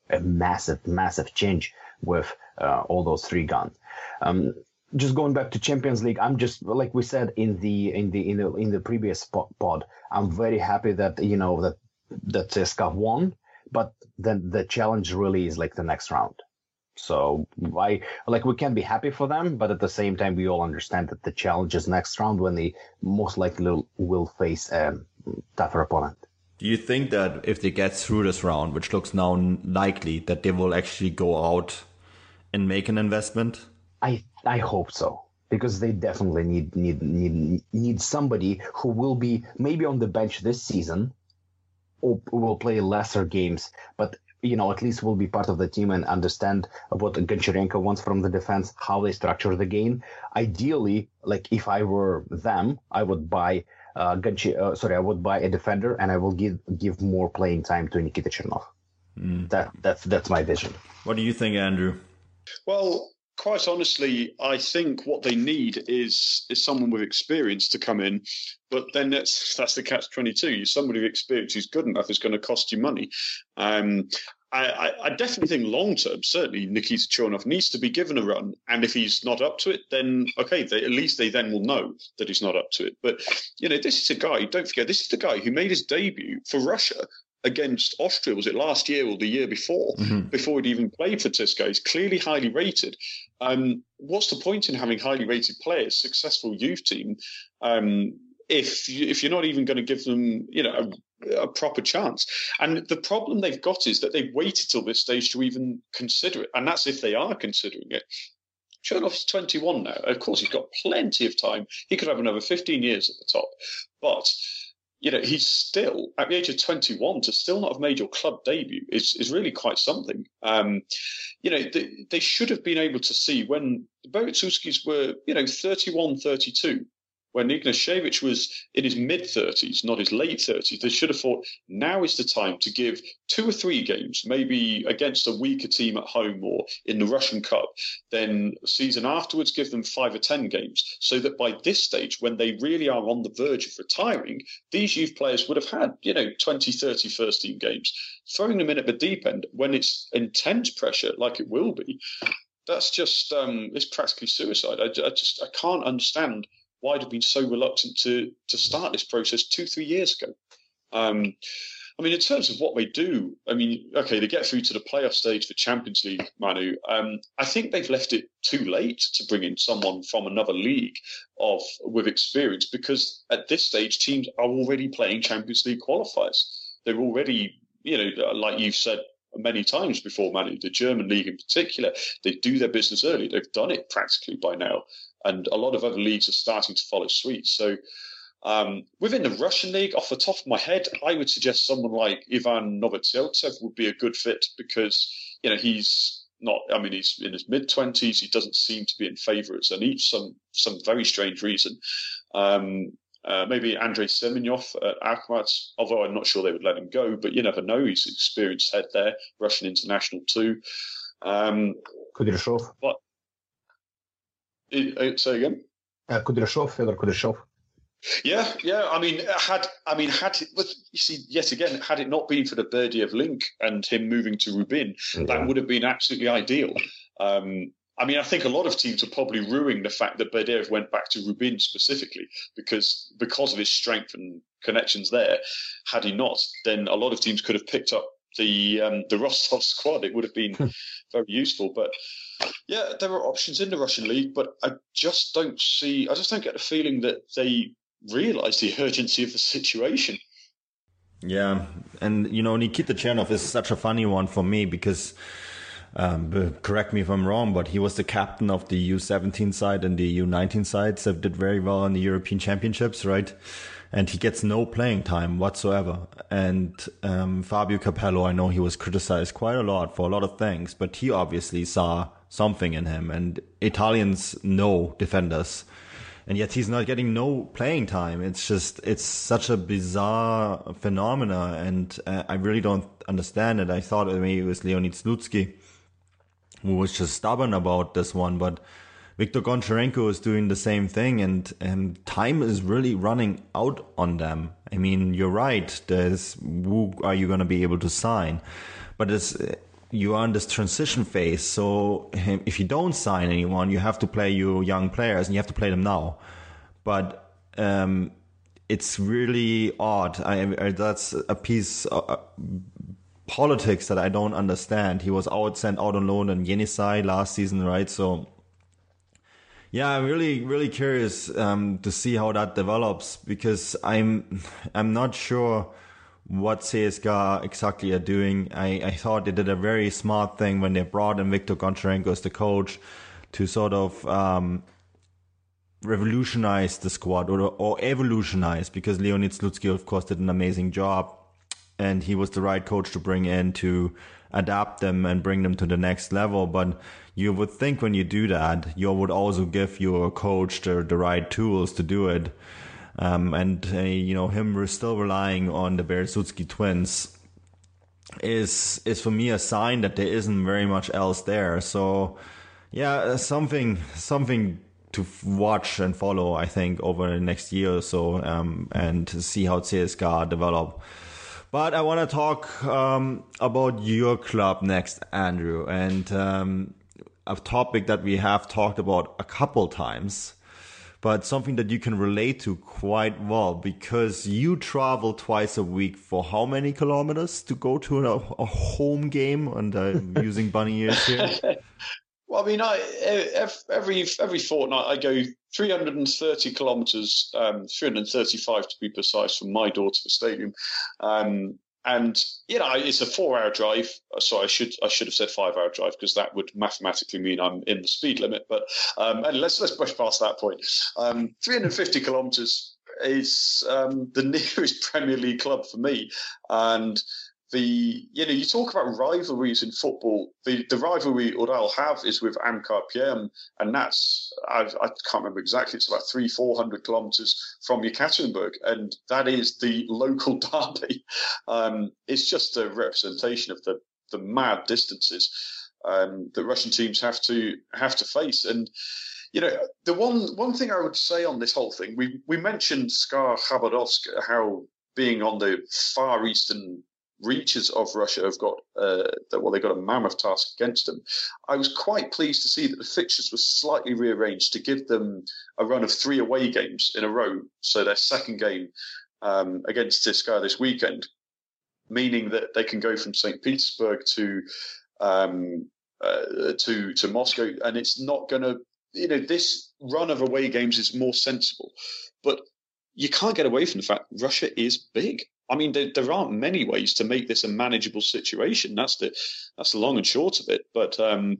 Speaker 3: a massive, massive change with uh, all those three gone. Um, just going back to Champions League, I'm just like we said in the in the in the in the previous pod. I'm very happy that you know that that CSKA won, but then the challenge really is like the next round. So I like we can be happy for them, but at the same time we all understand that the challenge is next round when they most likely will face a tougher opponent.
Speaker 2: Do you think that if they get through this round, which looks now likely, that they will actually go out and make an investment?
Speaker 3: I I hope so because they definitely need need need need somebody who will be maybe on the bench this season or will play lesser games, but you know, at least will be part of the team and understand what Goncharenko wants from the defense, how they structure the game. Ideally, like if I were them, I would buy uh, Gonchi, uh, sorry, I would buy a defender and I will give give more playing time to Nikita Chernov. Mm. That that's that's my vision.
Speaker 2: What do you think, Andrew?
Speaker 4: Well, quite honestly, I think what they need is is someone with experience to come in. But then that's that's the catch twenty two. Somebody with experience who's good enough is going to cost you money. Um, I, I, definitely think long term, certainly Nikita Chernov needs to be given a run. And if he's not up to it, then okay, they, at least they then will know that he's not up to it. But you know, this is a guy. Don't forget, this is the guy who made his debut for Russia against Austria, was it last year or the year before, mm-hmm. before he'd even played for CSKA? He's clearly highly rated. Um, what's the point in having highly rated players, successful youth team, um, if if you're not even going to give them, you know, a, a, proper chance? And the problem they've got is that they've waited till this stage to even consider it, and that's if they are considering it. Chernov's 21 now. Of course, he's got plenty of time. He could have another 15 years at the top, but you know, he's still at the age of 21 to still not have made your club debut is, is really quite something. Um, you know, they, they, should have been able to see when the Berezutskys were, you know, 31, 32 when Ignashevich was in his mid 30s, not his late 30s. They should have thought now is the time to give two or three games, maybe against a weaker team at home or in the Russian Cup. Then season afterwards, give them five or 10 games so that by this stage, when they really are on the verge of retiring, these youth players would have had, you know, 20, 30 first team games. Throwing them in at the deep end when it's intense pressure, like it will be, that's just um, it's practically suicide. I, I, just I can't understand why they've been so reluctant to to start this process two three years ago. Um, I mean, in terms of what they do, I mean, okay, they get through to the playoff stage for Champions League, Manu. Um, I think they've left it too late to bring in someone from another league of with experience because at this stage, teams are already playing Champions League qualifiers. They're already, you know, like you've said many times before, Manu, the German league in particular, they do their business early. They've done it practically by now and a lot of other leagues are starting to follow suit. So um, within the Russian league, off the top of my head, I would suggest someone like Ivan Novoseltsev would be a good fit because you know he's not. I mean, he's in his mid twenties. He doesn't seem to be in favourites, and each some some very strange reason. Um, uh, maybe Andrei Semyonov at Akhmat, although I'm not sure they would let him go, but you never know. He's an experienced head there, Russian international too. Um,
Speaker 3: Kudryashov.
Speaker 4: But uh, say again.
Speaker 3: Uh, Kudryashov, Fedor Kudryashov.
Speaker 4: Yeah, yeah. I mean, had I mean, had it, you see, yet again, had it not been for the Berdiev link and him moving to Rubin, yeah. that would have been absolutely ideal. Um, I mean, I think a lot of teams are probably ruining the fact that Berdiev went back to Rubin specifically because because of his strength and connections there. Had he not, then a lot of teams could have picked up the um, the Rostov squad. It would have been very useful, but yeah, there are options in the Russian league, but I just don't see. I just don't get the feeling that they realise the urgency of the situation.
Speaker 2: Yeah, and you know Nikita Chernov is such a funny one for me because. Um, correct me if I'm wrong, but he was the captain of the U17 side and the U19 side, so did very well in the European Championships, right? And he gets no playing time whatsoever. And um, Fabio Capello, I know he was criticized quite a lot for a lot of things, but he obviously saw something in him. And Italians know defenders, and yet he's not getting no playing time. It's just it's such a bizarre phenomena, and uh, I really don't understand it. I thought maybe it was Leonid Slutsky who was just stubborn about this one, but Viktor Goncharenko is doing the same thing, and, time is really running out on them. I mean, you're right. There's who are you going to be able to sign? But it's you are in this transition phase. So if you don't sign anyone, you have to play your young players, and you have to play them now. But um, it's really odd. I, I, that's a piece. Of, uh, politics that I don't understand. He was out sent out on loan in Yenisei last season, right? So yeah, I'm really, really curious um, to see how that develops because I'm, I'm not sure what CSKA exactly are doing. I, I thought they did a very smart thing when they brought in Viktor Goncharenko as the coach to sort of um, revolutionize the squad or, or evolutionize because Leonid Slutsky, of course, did an amazing job and he was the right coach to bring in to adapt them and bring them to the next level. But you would think when you do that, you would also give your coach the, the right tools to do it. Um, and uh, you know him still relying on the Berezutsky twins is is for me a sign that there isn't very much else there. So yeah, uh, something something to watch and follow. I think over the next year or so, um, and see how CSKA develop. But I want to talk um, about your club next, Andrew, and um, a topic that we have talked about a couple times, but something that you can relate to quite well because you travel twice a week for how many kilometers to go to a, a home game? And I'm using bunny ears here.
Speaker 4: Well, I mean, I, every every fortnight I go 330 kilometres, um, 335 to be precise, from my door to the stadium. Um, and you know it's a four hour drive so i should i should have said five hour drive because that would mathematically mean i'm in the speed limit but um, and let's let's push past that point um, 350 kilometers is um, the nearest premier league club for me and the you know you talk about rivalries in football. The the rivalry Ural have is with Amkar Perm, and that's I, I can't remember exactly. It's about three four hundred kilometers from Yekaterinburg, and that is the local derby. Um, it's just a representation of the the mad distances um, that Russian teams have to have to face, and you know, the one one thing I would say on this whole thing, we we mentioned SKA Khabarovsk, how being on the far eastern reaches of Russia have got uh, well, they got a mammoth task against them. I was quite pleased to see that the fixtures were slightly rearranged to give them a run of three away games in a row. So their second game um, against CSKA this weekend, meaning that they can go from St. Petersburg to um, uh, to to Moscow, and it's not going to you know this run of away games is more sensible, but you can't get away from the fact Russia is big. I mean, there, there, aren't many ways to make this a manageable situation. That's the that's the long and short of it. But um,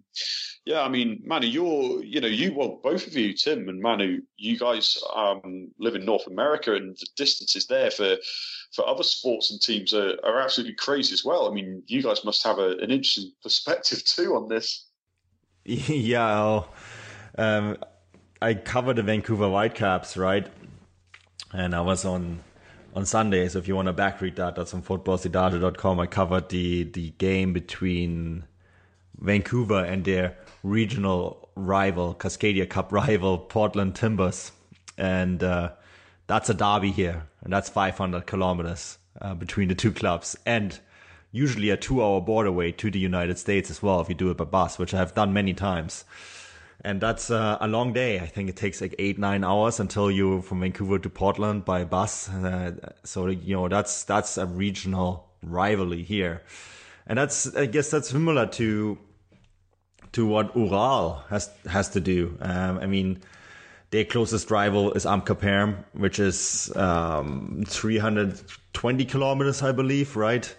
Speaker 4: yeah, I mean, Manu, you're you know you well both of you, Tim and Manu, you guys um, live in North America, and the distances there for for other sports and teams are, are absolutely crazy as well. I mean, you guys must have a, an interesting perspective too on this.
Speaker 2: Yeah, um, I covered the Vancouver Whitecaps, right? And I was on on Sunday. So if you want to backread that, that's on footballsidage.com. I covered the the game between Vancouver and their regional rival, Cascadia Cup rival, Portland Timbers, and uh, that's a derby here, and that's 500 kilometers uh, between the two clubs, and usually a two-hour border way to the United States as well if you do it by bus, which I have done many times and that's uh, a long day. I think it takes like eight nine hours until you from Vancouver to Portland by bus. Uh, so you know that's that's a regional rivalry here, and that's I guess that's similar to to what Ural has has to do. Um, I mean, their closest rival is Amkar Perm, which is um, 320 kilometers, I believe, right?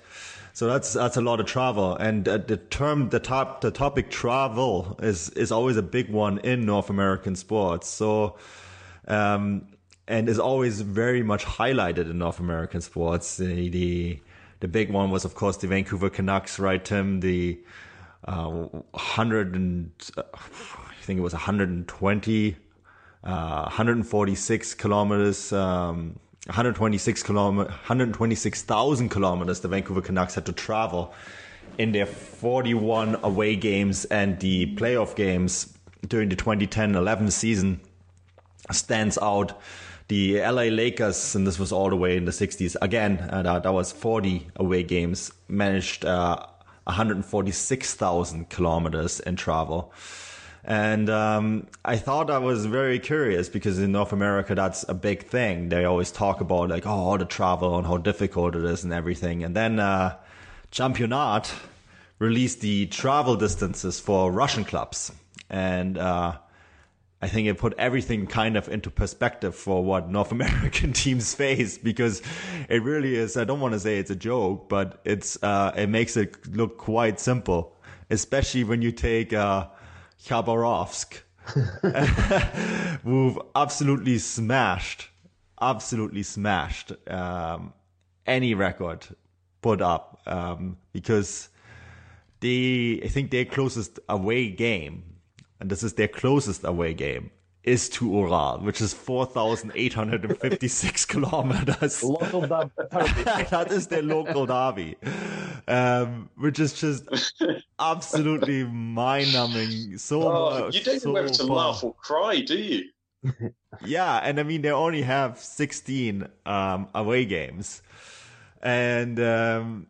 Speaker 2: So that's that's a lot of travel, and uh, the term the top the topic travel is is always a big one in North American sports. So. Um, and is always very much highlighted in North American sports. The, the the big one was, of course, the Vancouver Canucks, right, Tim? The uh, hundred and uh, I think it was 120, uh, 146 kilometers um, 126 kilometer, 126,000 kilometers the Vancouver Canucks had to travel in their 41 away games and the playoff games during the 2010-11 season stands out. The LA Lakers, and this was all the way in the 60s, again, uh, that, that was 40 away games, managed uh, 146,000 kilometers in travel. And um, I thought I was very curious because in North America, that's a big thing. They always talk about like, oh, all the travel and how difficult it is and everything. And then uh, Championat released the travel distances for Russian clubs. And uh, I think it put everything kind of into perspective for what North American teams face because it really is. I don't want to say it's a joke, but it's uh, it makes it look quite simple, especially when you take uh, Khabarovsk, who've absolutely smashed, absolutely smashed um, any record put up um, because they, I think their closest away game, and this is their closest away game, is to Ural, which is 4,856 kilometers.
Speaker 3: Local derby.
Speaker 2: that is their local derby, um, which is just absolutely mind-numbing. So
Speaker 4: oh, you don't
Speaker 2: so
Speaker 4: know whether to
Speaker 2: far.
Speaker 4: laugh or cry, do you?
Speaker 2: yeah, and I mean they only have 16 um, away games, and um,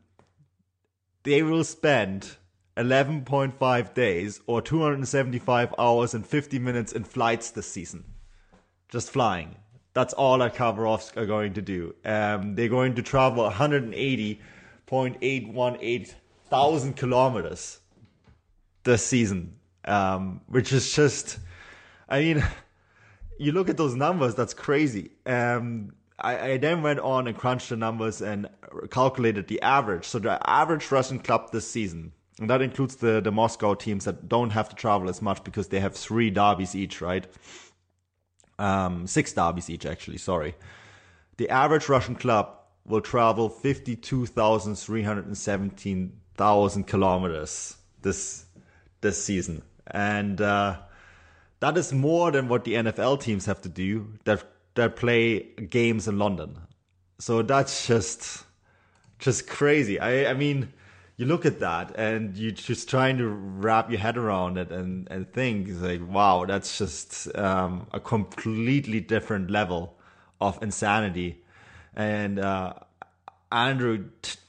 Speaker 2: they will spend 11.5 days or 275 hours and 50 minutes in flights this season. Just flying. That's all that Khabarovsk are going to do. Um, they're going to travel 180.818 thousand kilometers this season, um, which is just, I mean, you look at those numbers, that's crazy. Um, I, I, then went on and crunched the numbers and calculated the average. So the average Russian club this season and that includes the, the Moscow teams that don't have to travel as much because they have three derbies each, right? Um, six derbies each, actually, sorry. The average Russian club will travel 52,317,000 kilometers this this season, and uh, that is more than what the NFL teams have to do that that play games in London. So that's just just crazy. I I mean, you look at that and you're just trying to wrap your head around it and and think like, wow, that's just um, a completely different level of insanity. And uh, Andrew,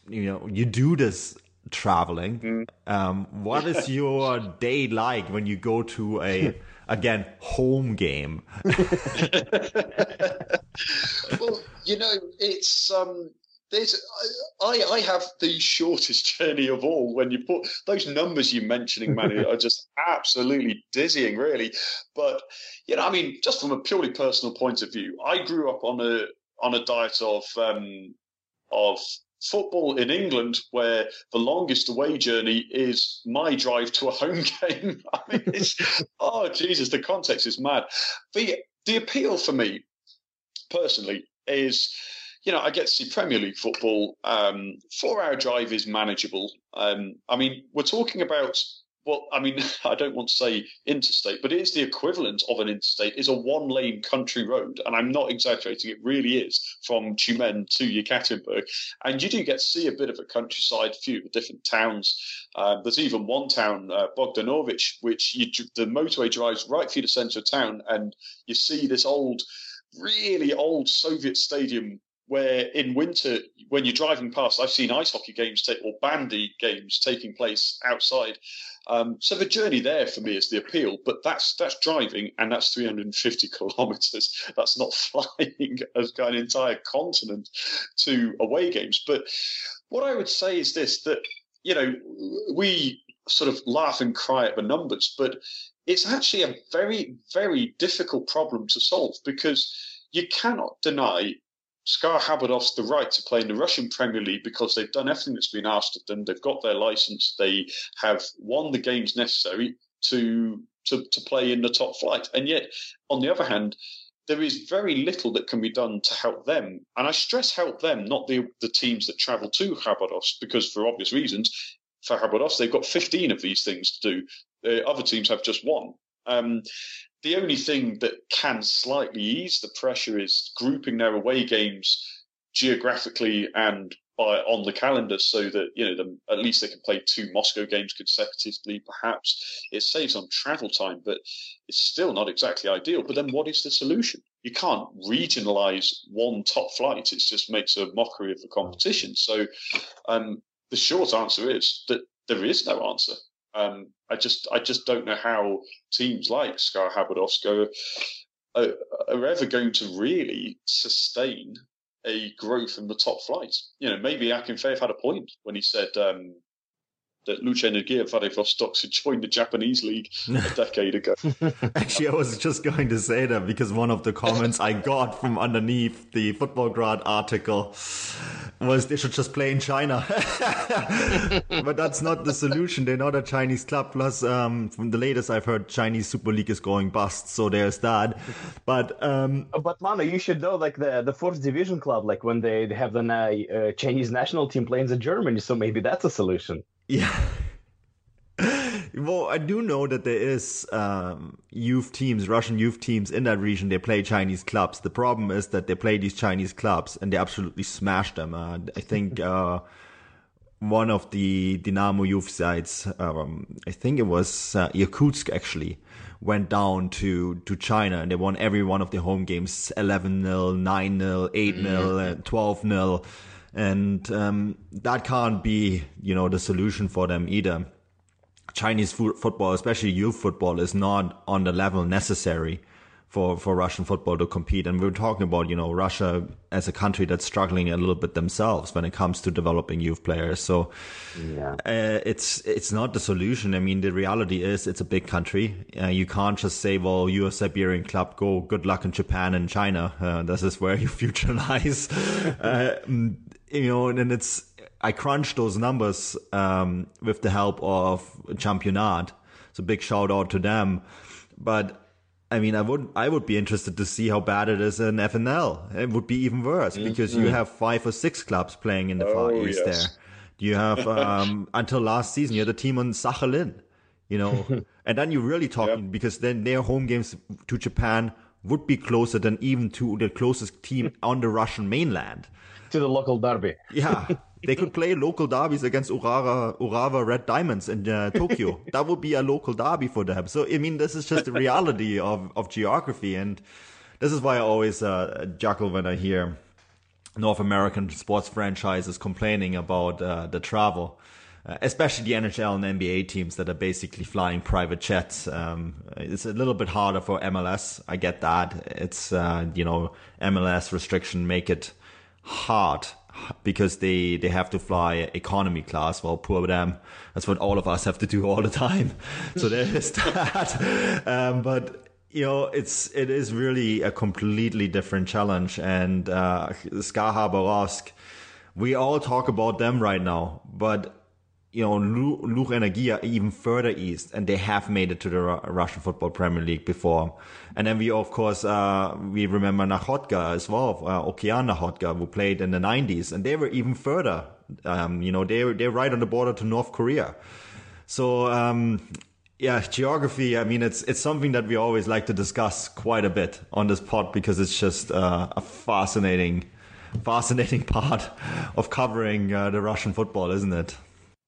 Speaker 2: you know, you do this traveling. Mm. Um, what is your day like when you go to a again home game?
Speaker 4: well, you know, it's um, there's I I have the shortest journey of all. When you put those numbers you're mentioning, Manny, are just absolutely dizzying, really. But you know, I mean, just from a purely personal point of view, I grew up on a on a diet of um, of football in England, where the longest away journey is my drive to a home game. I mean, it's oh Jesus, the context is mad. The the appeal for me personally is you know, I get to see Premier League football. Um, four hour drive is manageable. Um, I mean, we're talking about well, I mean, I don't want to say interstate, but it is the equivalent of an interstate. It's a one lane country road. And I'm not exaggerating, it really is from Tyumen to Yekaterinburg. And you do get to see a bit of a countryside, a few different towns. Uh, there's even one town, uh, Bogdanovich, which you, the motorway drives right through the centre of town. And you see this old, really old Soviet stadium where in winter, when you're driving past, I've seen ice hockey games take, or bandy games taking place outside. Um, so the journey there for me is the appeal, but that's that's driving, and that's 350 kilometers. That's not flying as an entire continent to away games. But what I would say is this: that you know, we sort of laugh and cry at the numbers, but it's actually a very, very difficult problem to solve because you cannot deny SKA Khabarovsk the right to play in the Russian Premier League because they've done everything that's been asked of them. They've got their license. They have won the games necessary to to, to play in the top flight. And yet, on the other hand, there is very little that can be done to help them. And I stress help them, not the the teams that travel to Khabarovsk, because for obvious reasons, for Khabarovsk, they've got 15 of these things to do. Other teams have just one. Um, the only thing that can slightly ease the pressure is grouping their away games geographically and by on the calendar so that you know the, at least they can play two Moscow games consecutively. Perhaps it saves on travel time, but it's still not exactly ideal. But then, what is the solution? You can't regionalize one top flight. It just makes a mockery of the competition. So, um, the short answer is that there is no answer. Um, I just I just don't know how teams like SKA Khabarovsk are, are, are ever going to really sustain a growth in the top flight. You know, maybe Akinfeev had a point when he said um, that Luch-Energia Vladivostok should joined the Japanese league a decade ago.
Speaker 2: Actually, I was just going to say that because one of the comments I got from underneath the Futbolgrad article was they should just play in China. but that's not the solution. They're not a Chinese club. Plus, um, from the latest I've heard, Chinese Super League is going bust. So there's that. But um,
Speaker 3: but Manu, you should know like the the fourth division club, like when they, they have the uh, Chinese national team playing in Germany. So maybe that's a solution.
Speaker 2: Yeah. well, I do know that there is um, youth teams, Russian youth teams in that region. They play Chinese clubs. The problem is that they play these Chinese clubs and they absolutely smash them. Uh, I think uh, one of the Dynamo youth sides, um, I think it was uh, Irkutsk actually, went down to, to China and they won every one of their home games 11 0, 9 0, 8 0, 12 0 and um, that can't be you know the solution for them either. Chinese football, especially youth football, is not on the level necessary for, for Russian football to compete. And we are talking about, you know, Russia as a country that's struggling a little bit themselves when it comes to developing youth players. So yeah. uh, it's it's not the solution. I mean, the reality is it's a big country. Uh, you can't just say, well, you're a Siberian club, go good luck in Japan and China. Uh, this is where your future lies. You know, and it's I crunched those numbers um, with the help of Championat. So big shout out to them. But I mean, I would I would be interested to see how bad it is in FNL. It would be even worse mm-hmm. because you have five or six clubs playing in the Far oh, East yes. there. You have um, until last season you had a team on Sakhalin, you know, and then you're really talking yep. because then their home games to Japan would be closer than even to the closest team on the Russian mainland.
Speaker 3: To the local derby.
Speaker 2: yeah. They could play local derbies against Urawa, Urawa Red Diamonds in uh, Tokyo. that would be a local derby for them. So, I mean, this is just the reality of, of geography. And this is why I always uh, chuckle when I hear North American sports franchises complaining about uh, the travel. Uh, especially the NHL and NBA teams that are basically flying private jets. Um, it's a little bit harder for MLS. I get that. It's, uh, you know, MLS restriction make it hard because they, they have to fly economy class. Well, poor them. That's what all of us have to do all the time. So there is that. Um, but you know, it's it is really a completely different challenge. And uh, SKA Khabarovsk, we all talk about them right now, but you know, Luch-Energia are even further east, and they have made it to the Russian Football Premier League before. And then we, of course, uh, we remember Nakhodka as well, uh, Okean Nakhodka, who played in the 90s, and they were even further. Um, you know, they they're right on the border to North Korea. So, um, yeah, geography. I mean, it's it's something that we always like to discuss quite a bit on this pod because it's just uh, a fascinating, fascinating part of covering uh, the Russian football, isn't it?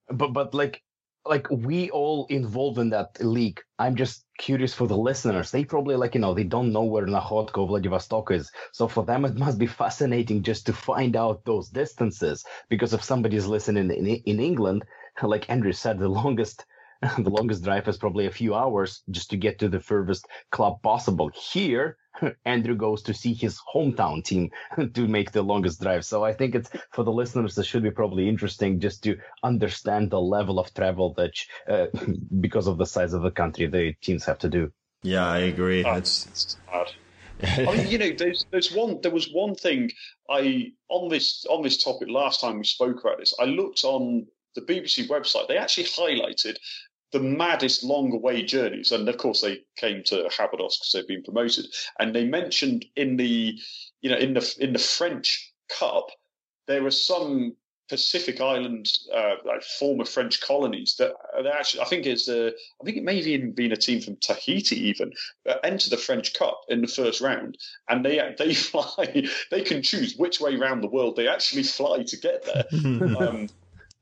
Speaker 3: but but like like we all involved in that league. I'm just curious for the listeners. They probably like you know they don't know where Nakhodka Vladivostok is. So for them it must be fascinating just to find out those distances. Because if somebody's listening in in England, like Andrew said, the longest the longest drive is probably a few hours just to get to the furthest club possible. Here Andrew goes to see his hometown team to make the longest drive. So I think it's for the listeners, it should be probably interesting just to understand the level of travel that, uh, because of the size of the country, the teams have to do.
Speaker 2: Yeah, I agree.
Speaker 4: That's it's hard. I mean, you know, there's there's one there was one thing I on this on this topic last time we spoke about this. I looked on the BBC website. They actually highlighted the maddest long away journeys. And of course, they came to Khabarovsk because they've been promoted. And they mentioned in the, you know, in the in the French Cup, there are some Pacific Island, uh, like former French colonies that they actually, I think it's a, I think it may have even been a team from Tahiti even uh, enter the French Cup in the first round, and they they fly, they can choose which way around the world they actually fly to get there. um,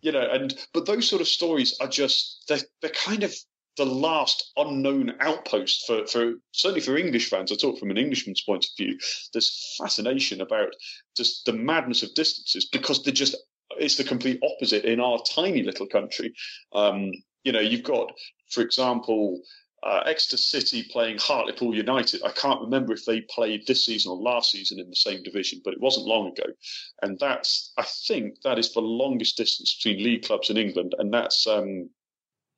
Speaker 4: you know, and but those sort of stories are just they're, they're kind of the last unknown outpost for, for certainly for English fans. I talk from an Englishman's point of view. There's fascination about just the madness of distances because they're just it's the complete opposite in our tiny little country. Um, you know, you've got, for example, uh, Exeter City playing Hartlepool United. I can't remember if they played this season or last season in the same division, but it wasn't long ago. And that's, I think, that is the longest distance between league clubs in England, and that's, um,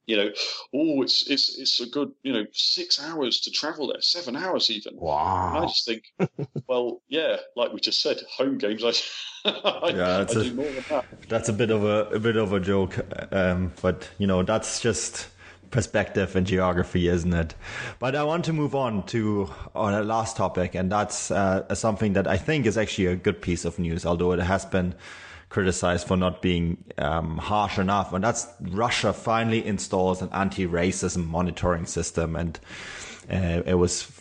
Speaker 4: you know, oh, it's it's it's a good, you know, six hours to travel there, seven hours even.
Speaker 3: Wow!
Speaker 4: And I just think, well, yeah, like we just said, home games. I, I yeah, that's I a, that.
Speaker 2: That's a bit of a, a bit of a joke, um, but you know, that's just perspective and geography, isn't it? But I want to move on to our last topic, and that's uh, something that I think is actually a good piece of news, although it has been criticized for not being um, harsh enough. And that's Russia finally installs an anti-racism monitoring system, and uh, it was,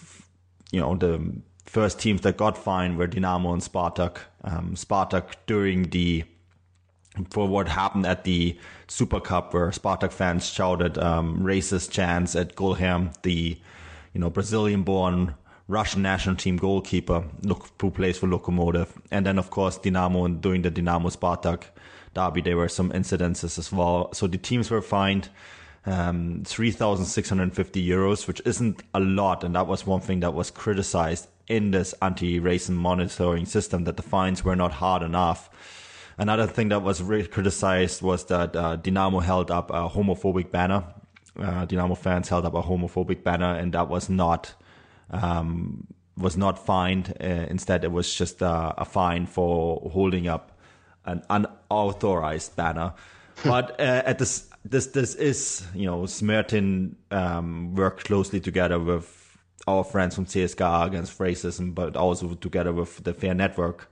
Speaker 2: you know, the first teams that got fined were Dynamo and Spartak. Um, Spartak during the for what happened at the Super Cup, where Spartak fans shouted um, racist chants at Guilherme, the you know Brazilian-born Russian national team goalkeeper who plays for Lokomotiv, and then of course Dynamo and doing the Dynamo Spartak derby, there were some incidences as well. So the teams were fined um, 3,650 euros, which isn't a lot, and that was one thing that was criticized in this anti-racism monitoring system that the fines were not hard enough. Another thing that was really criticized was that uh, Dynamo held up a homophobic banner. Uh, Dynamo fans held up a homophobic banner, and that was not um, was not fined. Uh, instead, it was just uh, a fine for holding up an unauthorized banner. but uh, at this, this this is you know Smertin um, worked closely together with our friends from CSKA against racism, but also together with the Fare Network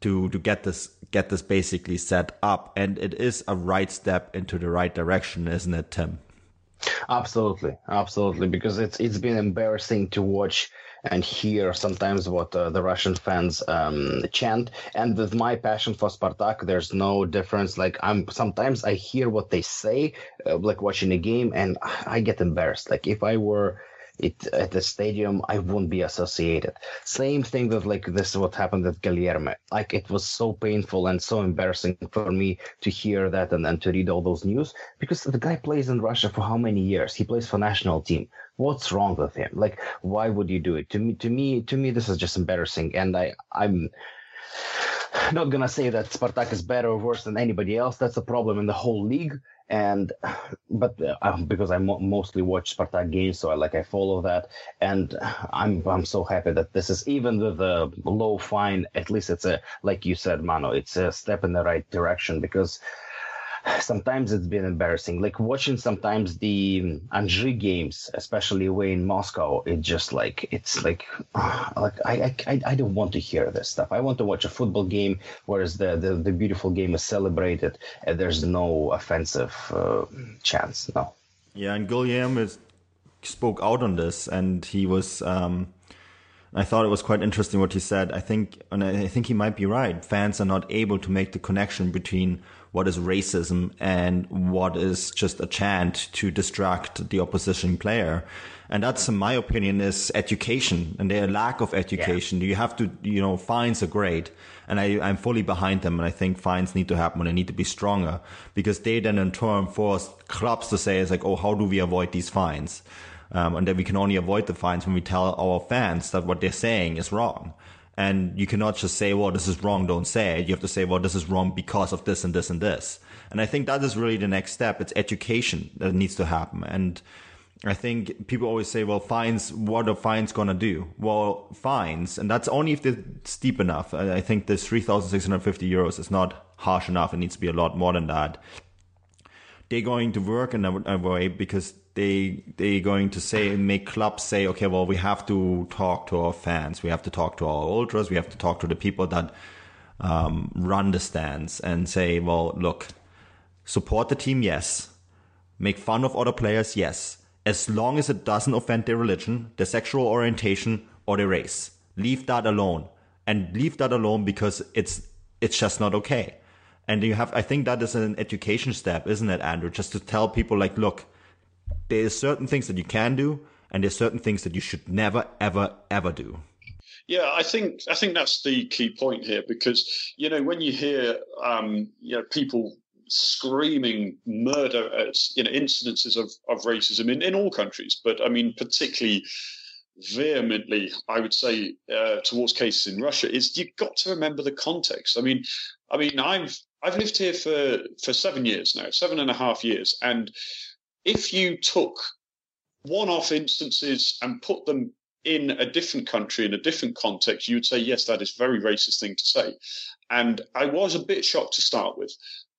Speaker 2: to to get this get this basically set up. And it is a right step into the right direction, isn't it, Tim?
Speaker 3: Absolutely, absolutely, because it's it's been embarrassing to watch and hear sometimes what uh, the Russian fans um, chant. And with my passion for Spartak, there's no difference. Like I'm sometimes I hear what they say, uh, like watching a game, and I get embarrassed. Like if I were it at the stadium, I wouldn't be associated. Same thing with like this is what happened at Guilherme. Like it was so painful and so embarrassing for me to hear that and then to read all those news because the guy plays in Russia for how many years? He plays for national team. What's wrong with him? Like why would you do it? To me to me to me this is just embarrassing and I I'm not gonna say that Spartak is better or worse than anybody else. That's a problem in the whole league and but uh, because I mo- mostly watch Spartak games, so I like I follow that, and I'm I'm so happy that this is even with a low fine. At least it's a like you said, Manu, it's a step in the right direction because sometimes it's been embarrassing. Like watching sometimes the Anzhi games, especially away in Moscow, it just like it's like like I, I I don't want to hear this stuff. I want to watch a football game, whereas the the, the beautiful game is celebrated and there's no offensive uh, chance. No.
Speaker 2: Yeah, and Guilherme spoke out on this, and he was. Um, I thought it was quite interesting what he said. I think, and I think he might be right. Fans are not able to make the connection between what is racism and what is just a chant to distract the opposition player. And that's, in my opinion, is education and their lack of education. Yeah. You have to, you know, fines are great. And I, I'm fully behind them. And I think fines need to happen and they need to be stronger because they then in turn force clubs to say, it's like, oh, how do we avoid these fines? Um, and that we can only avoid the fines when we tell our fans that what they're saying is wrong. And you cannot just say, well, this is wrong, don't say it. You have to say, well, this is wrong because of this and this and this. And I think that is really the next step. It's education that needs to happen. And I think people always say, well, fines, what are fines going to do? Well, fines, and that's only if they're steep enough. I think this 3,650 euros is not harsh enough. It needs to be a lot more than that. They're going to work in a way because they they going to say make clubs say okay well we have to talk to our fans. We have to talk to our ultras. We have to talk to the people that um, run the stands and say well look support the team yes. Make fun of other players yes. As long as it doesn't offend their religion their sexual orientation or their race. Leave that alone. And leave that alone because it's it's just not okay. And you have i think that is an education step isn't it andrew? Just to tell people like look there's certain things that you can do, and there's certain things that you should never, ever, ever do.
Speaker 4: Yeah, I think I think that's the key point here because you know when you hear um, you know people screaming murder at you know incidences of, of racism in, in all countries, but I mean particularly vehemently, I would say, uh, towards cases in Russia, is you've got to remember the context. I mean, I mean, I've I've lived here for for seven years now, seven and a half years, and if you took one off instances and put them in a different country, in a different context, you would say, yes, that is a very racist thing to say. And I was a bit shocked to start with.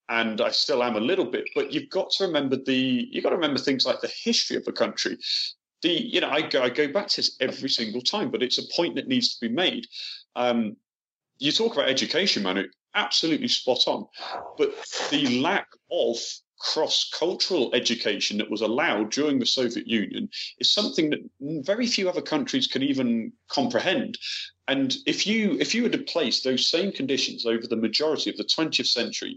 Speaker 4: And I still am a little bit, but you've got to remember the you've got to remember things like the history of a country. The you know I go I go back to this every single time, but it's a point that needs to be made. Um, you talk about education, Manu, absolutely spot on, but the lack of cross-cultural education that was allowed during the Soviet Union is something that very few other countries can even comprehend. And if you if you were to place those same conditions over the majority of the 20th century,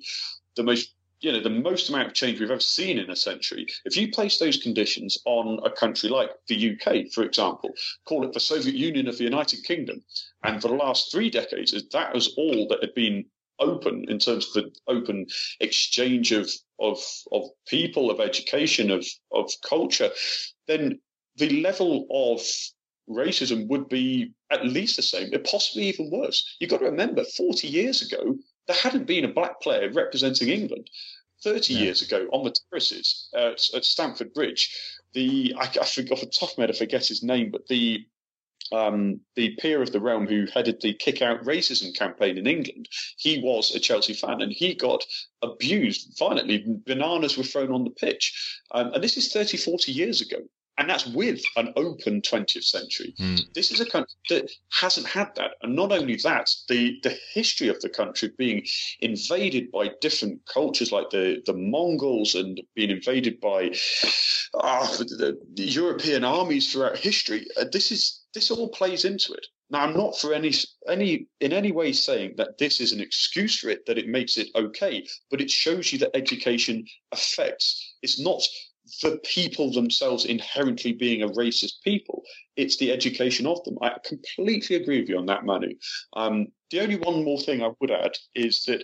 Speaker 4: the most you know the most amount of change we've ever seen in a century. If you place those conditions on a country like the UK, for example, call it the Soviet Union of the United Kingdom, and for the last three decades, that was all that had been open in terms of the open exchange of of of people, of education, of of culture, then the level of racism would be at least the same, possibly even worse. You've got to remember, 40 years ago, there hadn't been a black player representing England. 30 yeah. years ago, on the terraces at, at Stamford Bridge, the I, I forgot off the top of my head, I forget his name, but the um, the peer of the realm who headed the kick out racism campaign in England, he was a Chelsea fan and he got abused violently. Bananas were thrown on the pitch. Um, and this is 30, 40 years ago. and that's with an open 20th century. Mm. This is a country that hasn't had that. And not only that, the, the history of the country being invaded by different cultures like the, the Mongols and being invaded by uh, the, the, European armies throughout history, uh, this is this all plays into it. Now, I'm not for any any in any way saying that this is an excuse for it, that it makes it okay, but it shows you that education affects. It's not the people themselves inherently being a racist people. It's the education of them. I completely agree with you on that, Manu. Um, the only one more thing I would add is that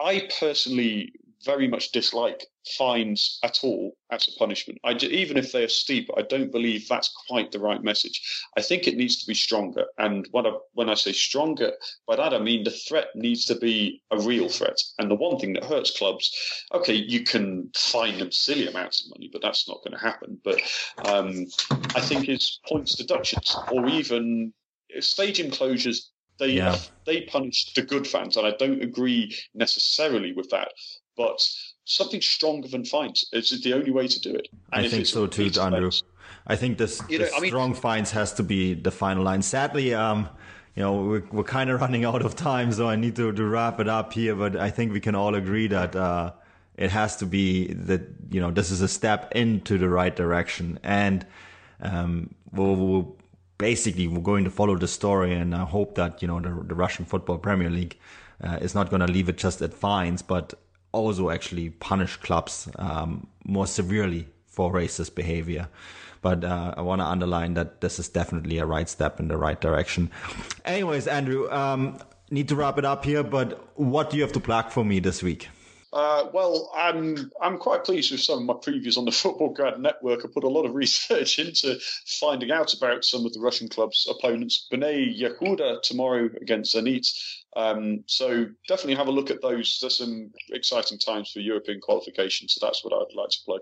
Speaker 4: I personally very much dislike fines at all as a punishment. I, even if they are steep, I don't believe that's quite the right message. I think it needs to be stronger. And when I, when I say stronger, by that I mean the threat needs to be a real threat. And the one thing that hurts clubs, okay, you can fine them silly amounts of money, but that's not going to happen. But um, I think is points deductions or even stadium closures they yeah. they punish the good fans, and I don't agree necessarily with that. But something stronger than fines is the only way to do it.
Speaker 2: And I think so too, Andrew. I think this, you know, I strong fines has to be the final line. Sadly, um, you know, we're, we're kind of running out of time, so I need to, to wrap it up here. But I think we can all agree that uh, it has to be that you know this is a step into the right direction, and um, we'll, we'll basically we're going to follow the story, and I hope that you know the, the Russian Football Premier League uh, is not going to leave it just at fines, but also actually punish clubs um, more severely for racist behavior. But uh, I want to underline that this is definitely a right step in the right direction. Anyways, Andrew, um, need to wrap it up here. But what do you have to plug for me this week?
Speaker 4: Uh, well, I'm I'm quite pleased with some of my previews on the Futbolgrad Network. I put a lot of research into finding out about some of the Russian club's opponents. Bnei Yehuda tomorrow against Zenit. Um, so definitely have a look at those. There's some exciting times for European qualification. So that's what I'd like to plug.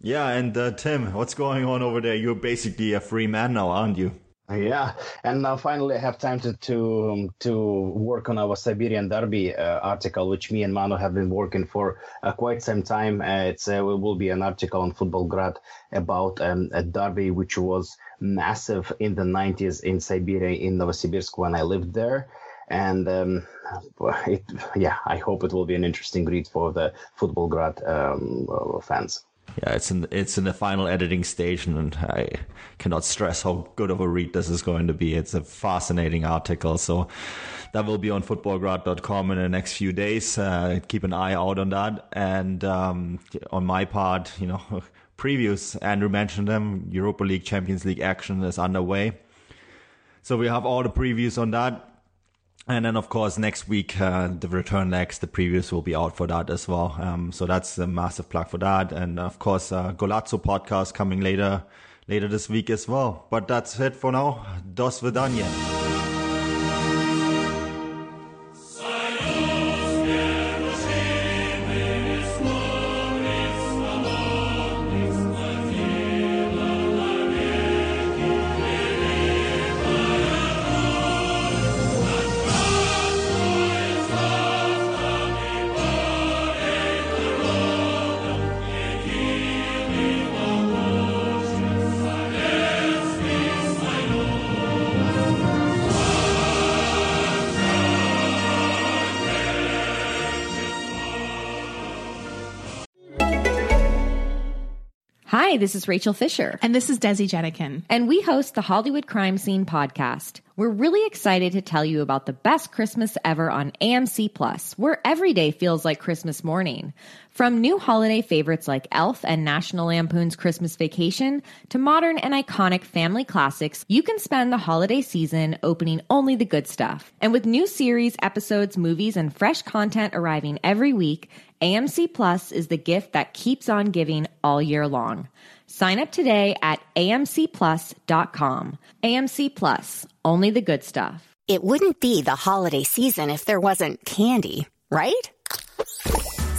Speaker 2: Yeah, and uh, Tim, what's going on over there? You're basically a free man now, aren't you?
Speaker 3: Yeah, and now finally I have time to to um, to work on our Siberian Derby uh, article, which me and Manu have been working for uh, quite some time. Uh, it's uh, it will be an article on Futbolgrad about um, a derby which was massive in the 90s in Siberia in Novosibirsk when I lived there. And um, it, yeah, I hope it will be an interesting read for the Futbolgrad um, fans
Speaker 2: yeah, it's in it's in the final editing stage, and I cannot stress how good of a read this is going to be. It's a fascinating article, so that will be on futbolgrad.com in the next few days. Uh, keep an eye out on that, and um, on my part, you know, previews. Andrew mentioned them. Europa League, Champions League action is underway, so we have all the previews on that. And then, of course, next week, uh, the return legs, the previews will be out for that as well. Um, so that's a massive plug for that. And of course, uh, Golazzo podcast coming later, later this week as well. But that's it for now. Dos vidania.
Speaker 5: Hi, this is Rachel Fisher.
Speaker 6: And this is Desi Jedeikin.
Speaker 5: And we host the Hollywood Crime Scene podcast. We're really excited to tell you about the best Christmas ever on AMC Plus, where every day feels like Christmas morning. From new holiday favorites like Elf and National Lampoon's Christmas Vacation to modern and iconic family classics, you can spend the holiday season opening only the good stuff. And with new series, episodes, movies, and fresh content arriving every week, AMC Plus is the gift that keeps on giving all year long. Sign up today at amcplus.com. AMC Plus, only the good stuff.
Speaker 7: It wouldn't be the holiday season if there wasn't candy, right?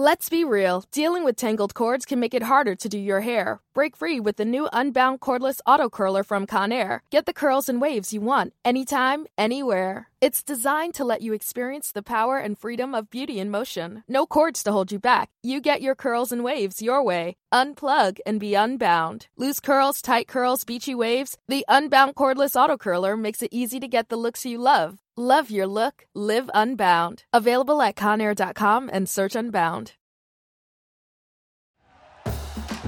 Speaker 7: Let's be real, dealing with tangled cords can make it harder to do your hair. Break free with the new Unbound Cordless Auto Curler from Conair. Get the curls and waves you want, anytime, anywhere. It's designed to let you experience the power and freedom of beauty in motion. No cords to hold you back. You get your curls and waves your way. Unplug and be unbound. Loose curls, tight curls, beachy waves. The Unbound Cordless Auto Curler makes it easy to get the looks you love. Love your look, live unbound. Available at conair.com and search unbound.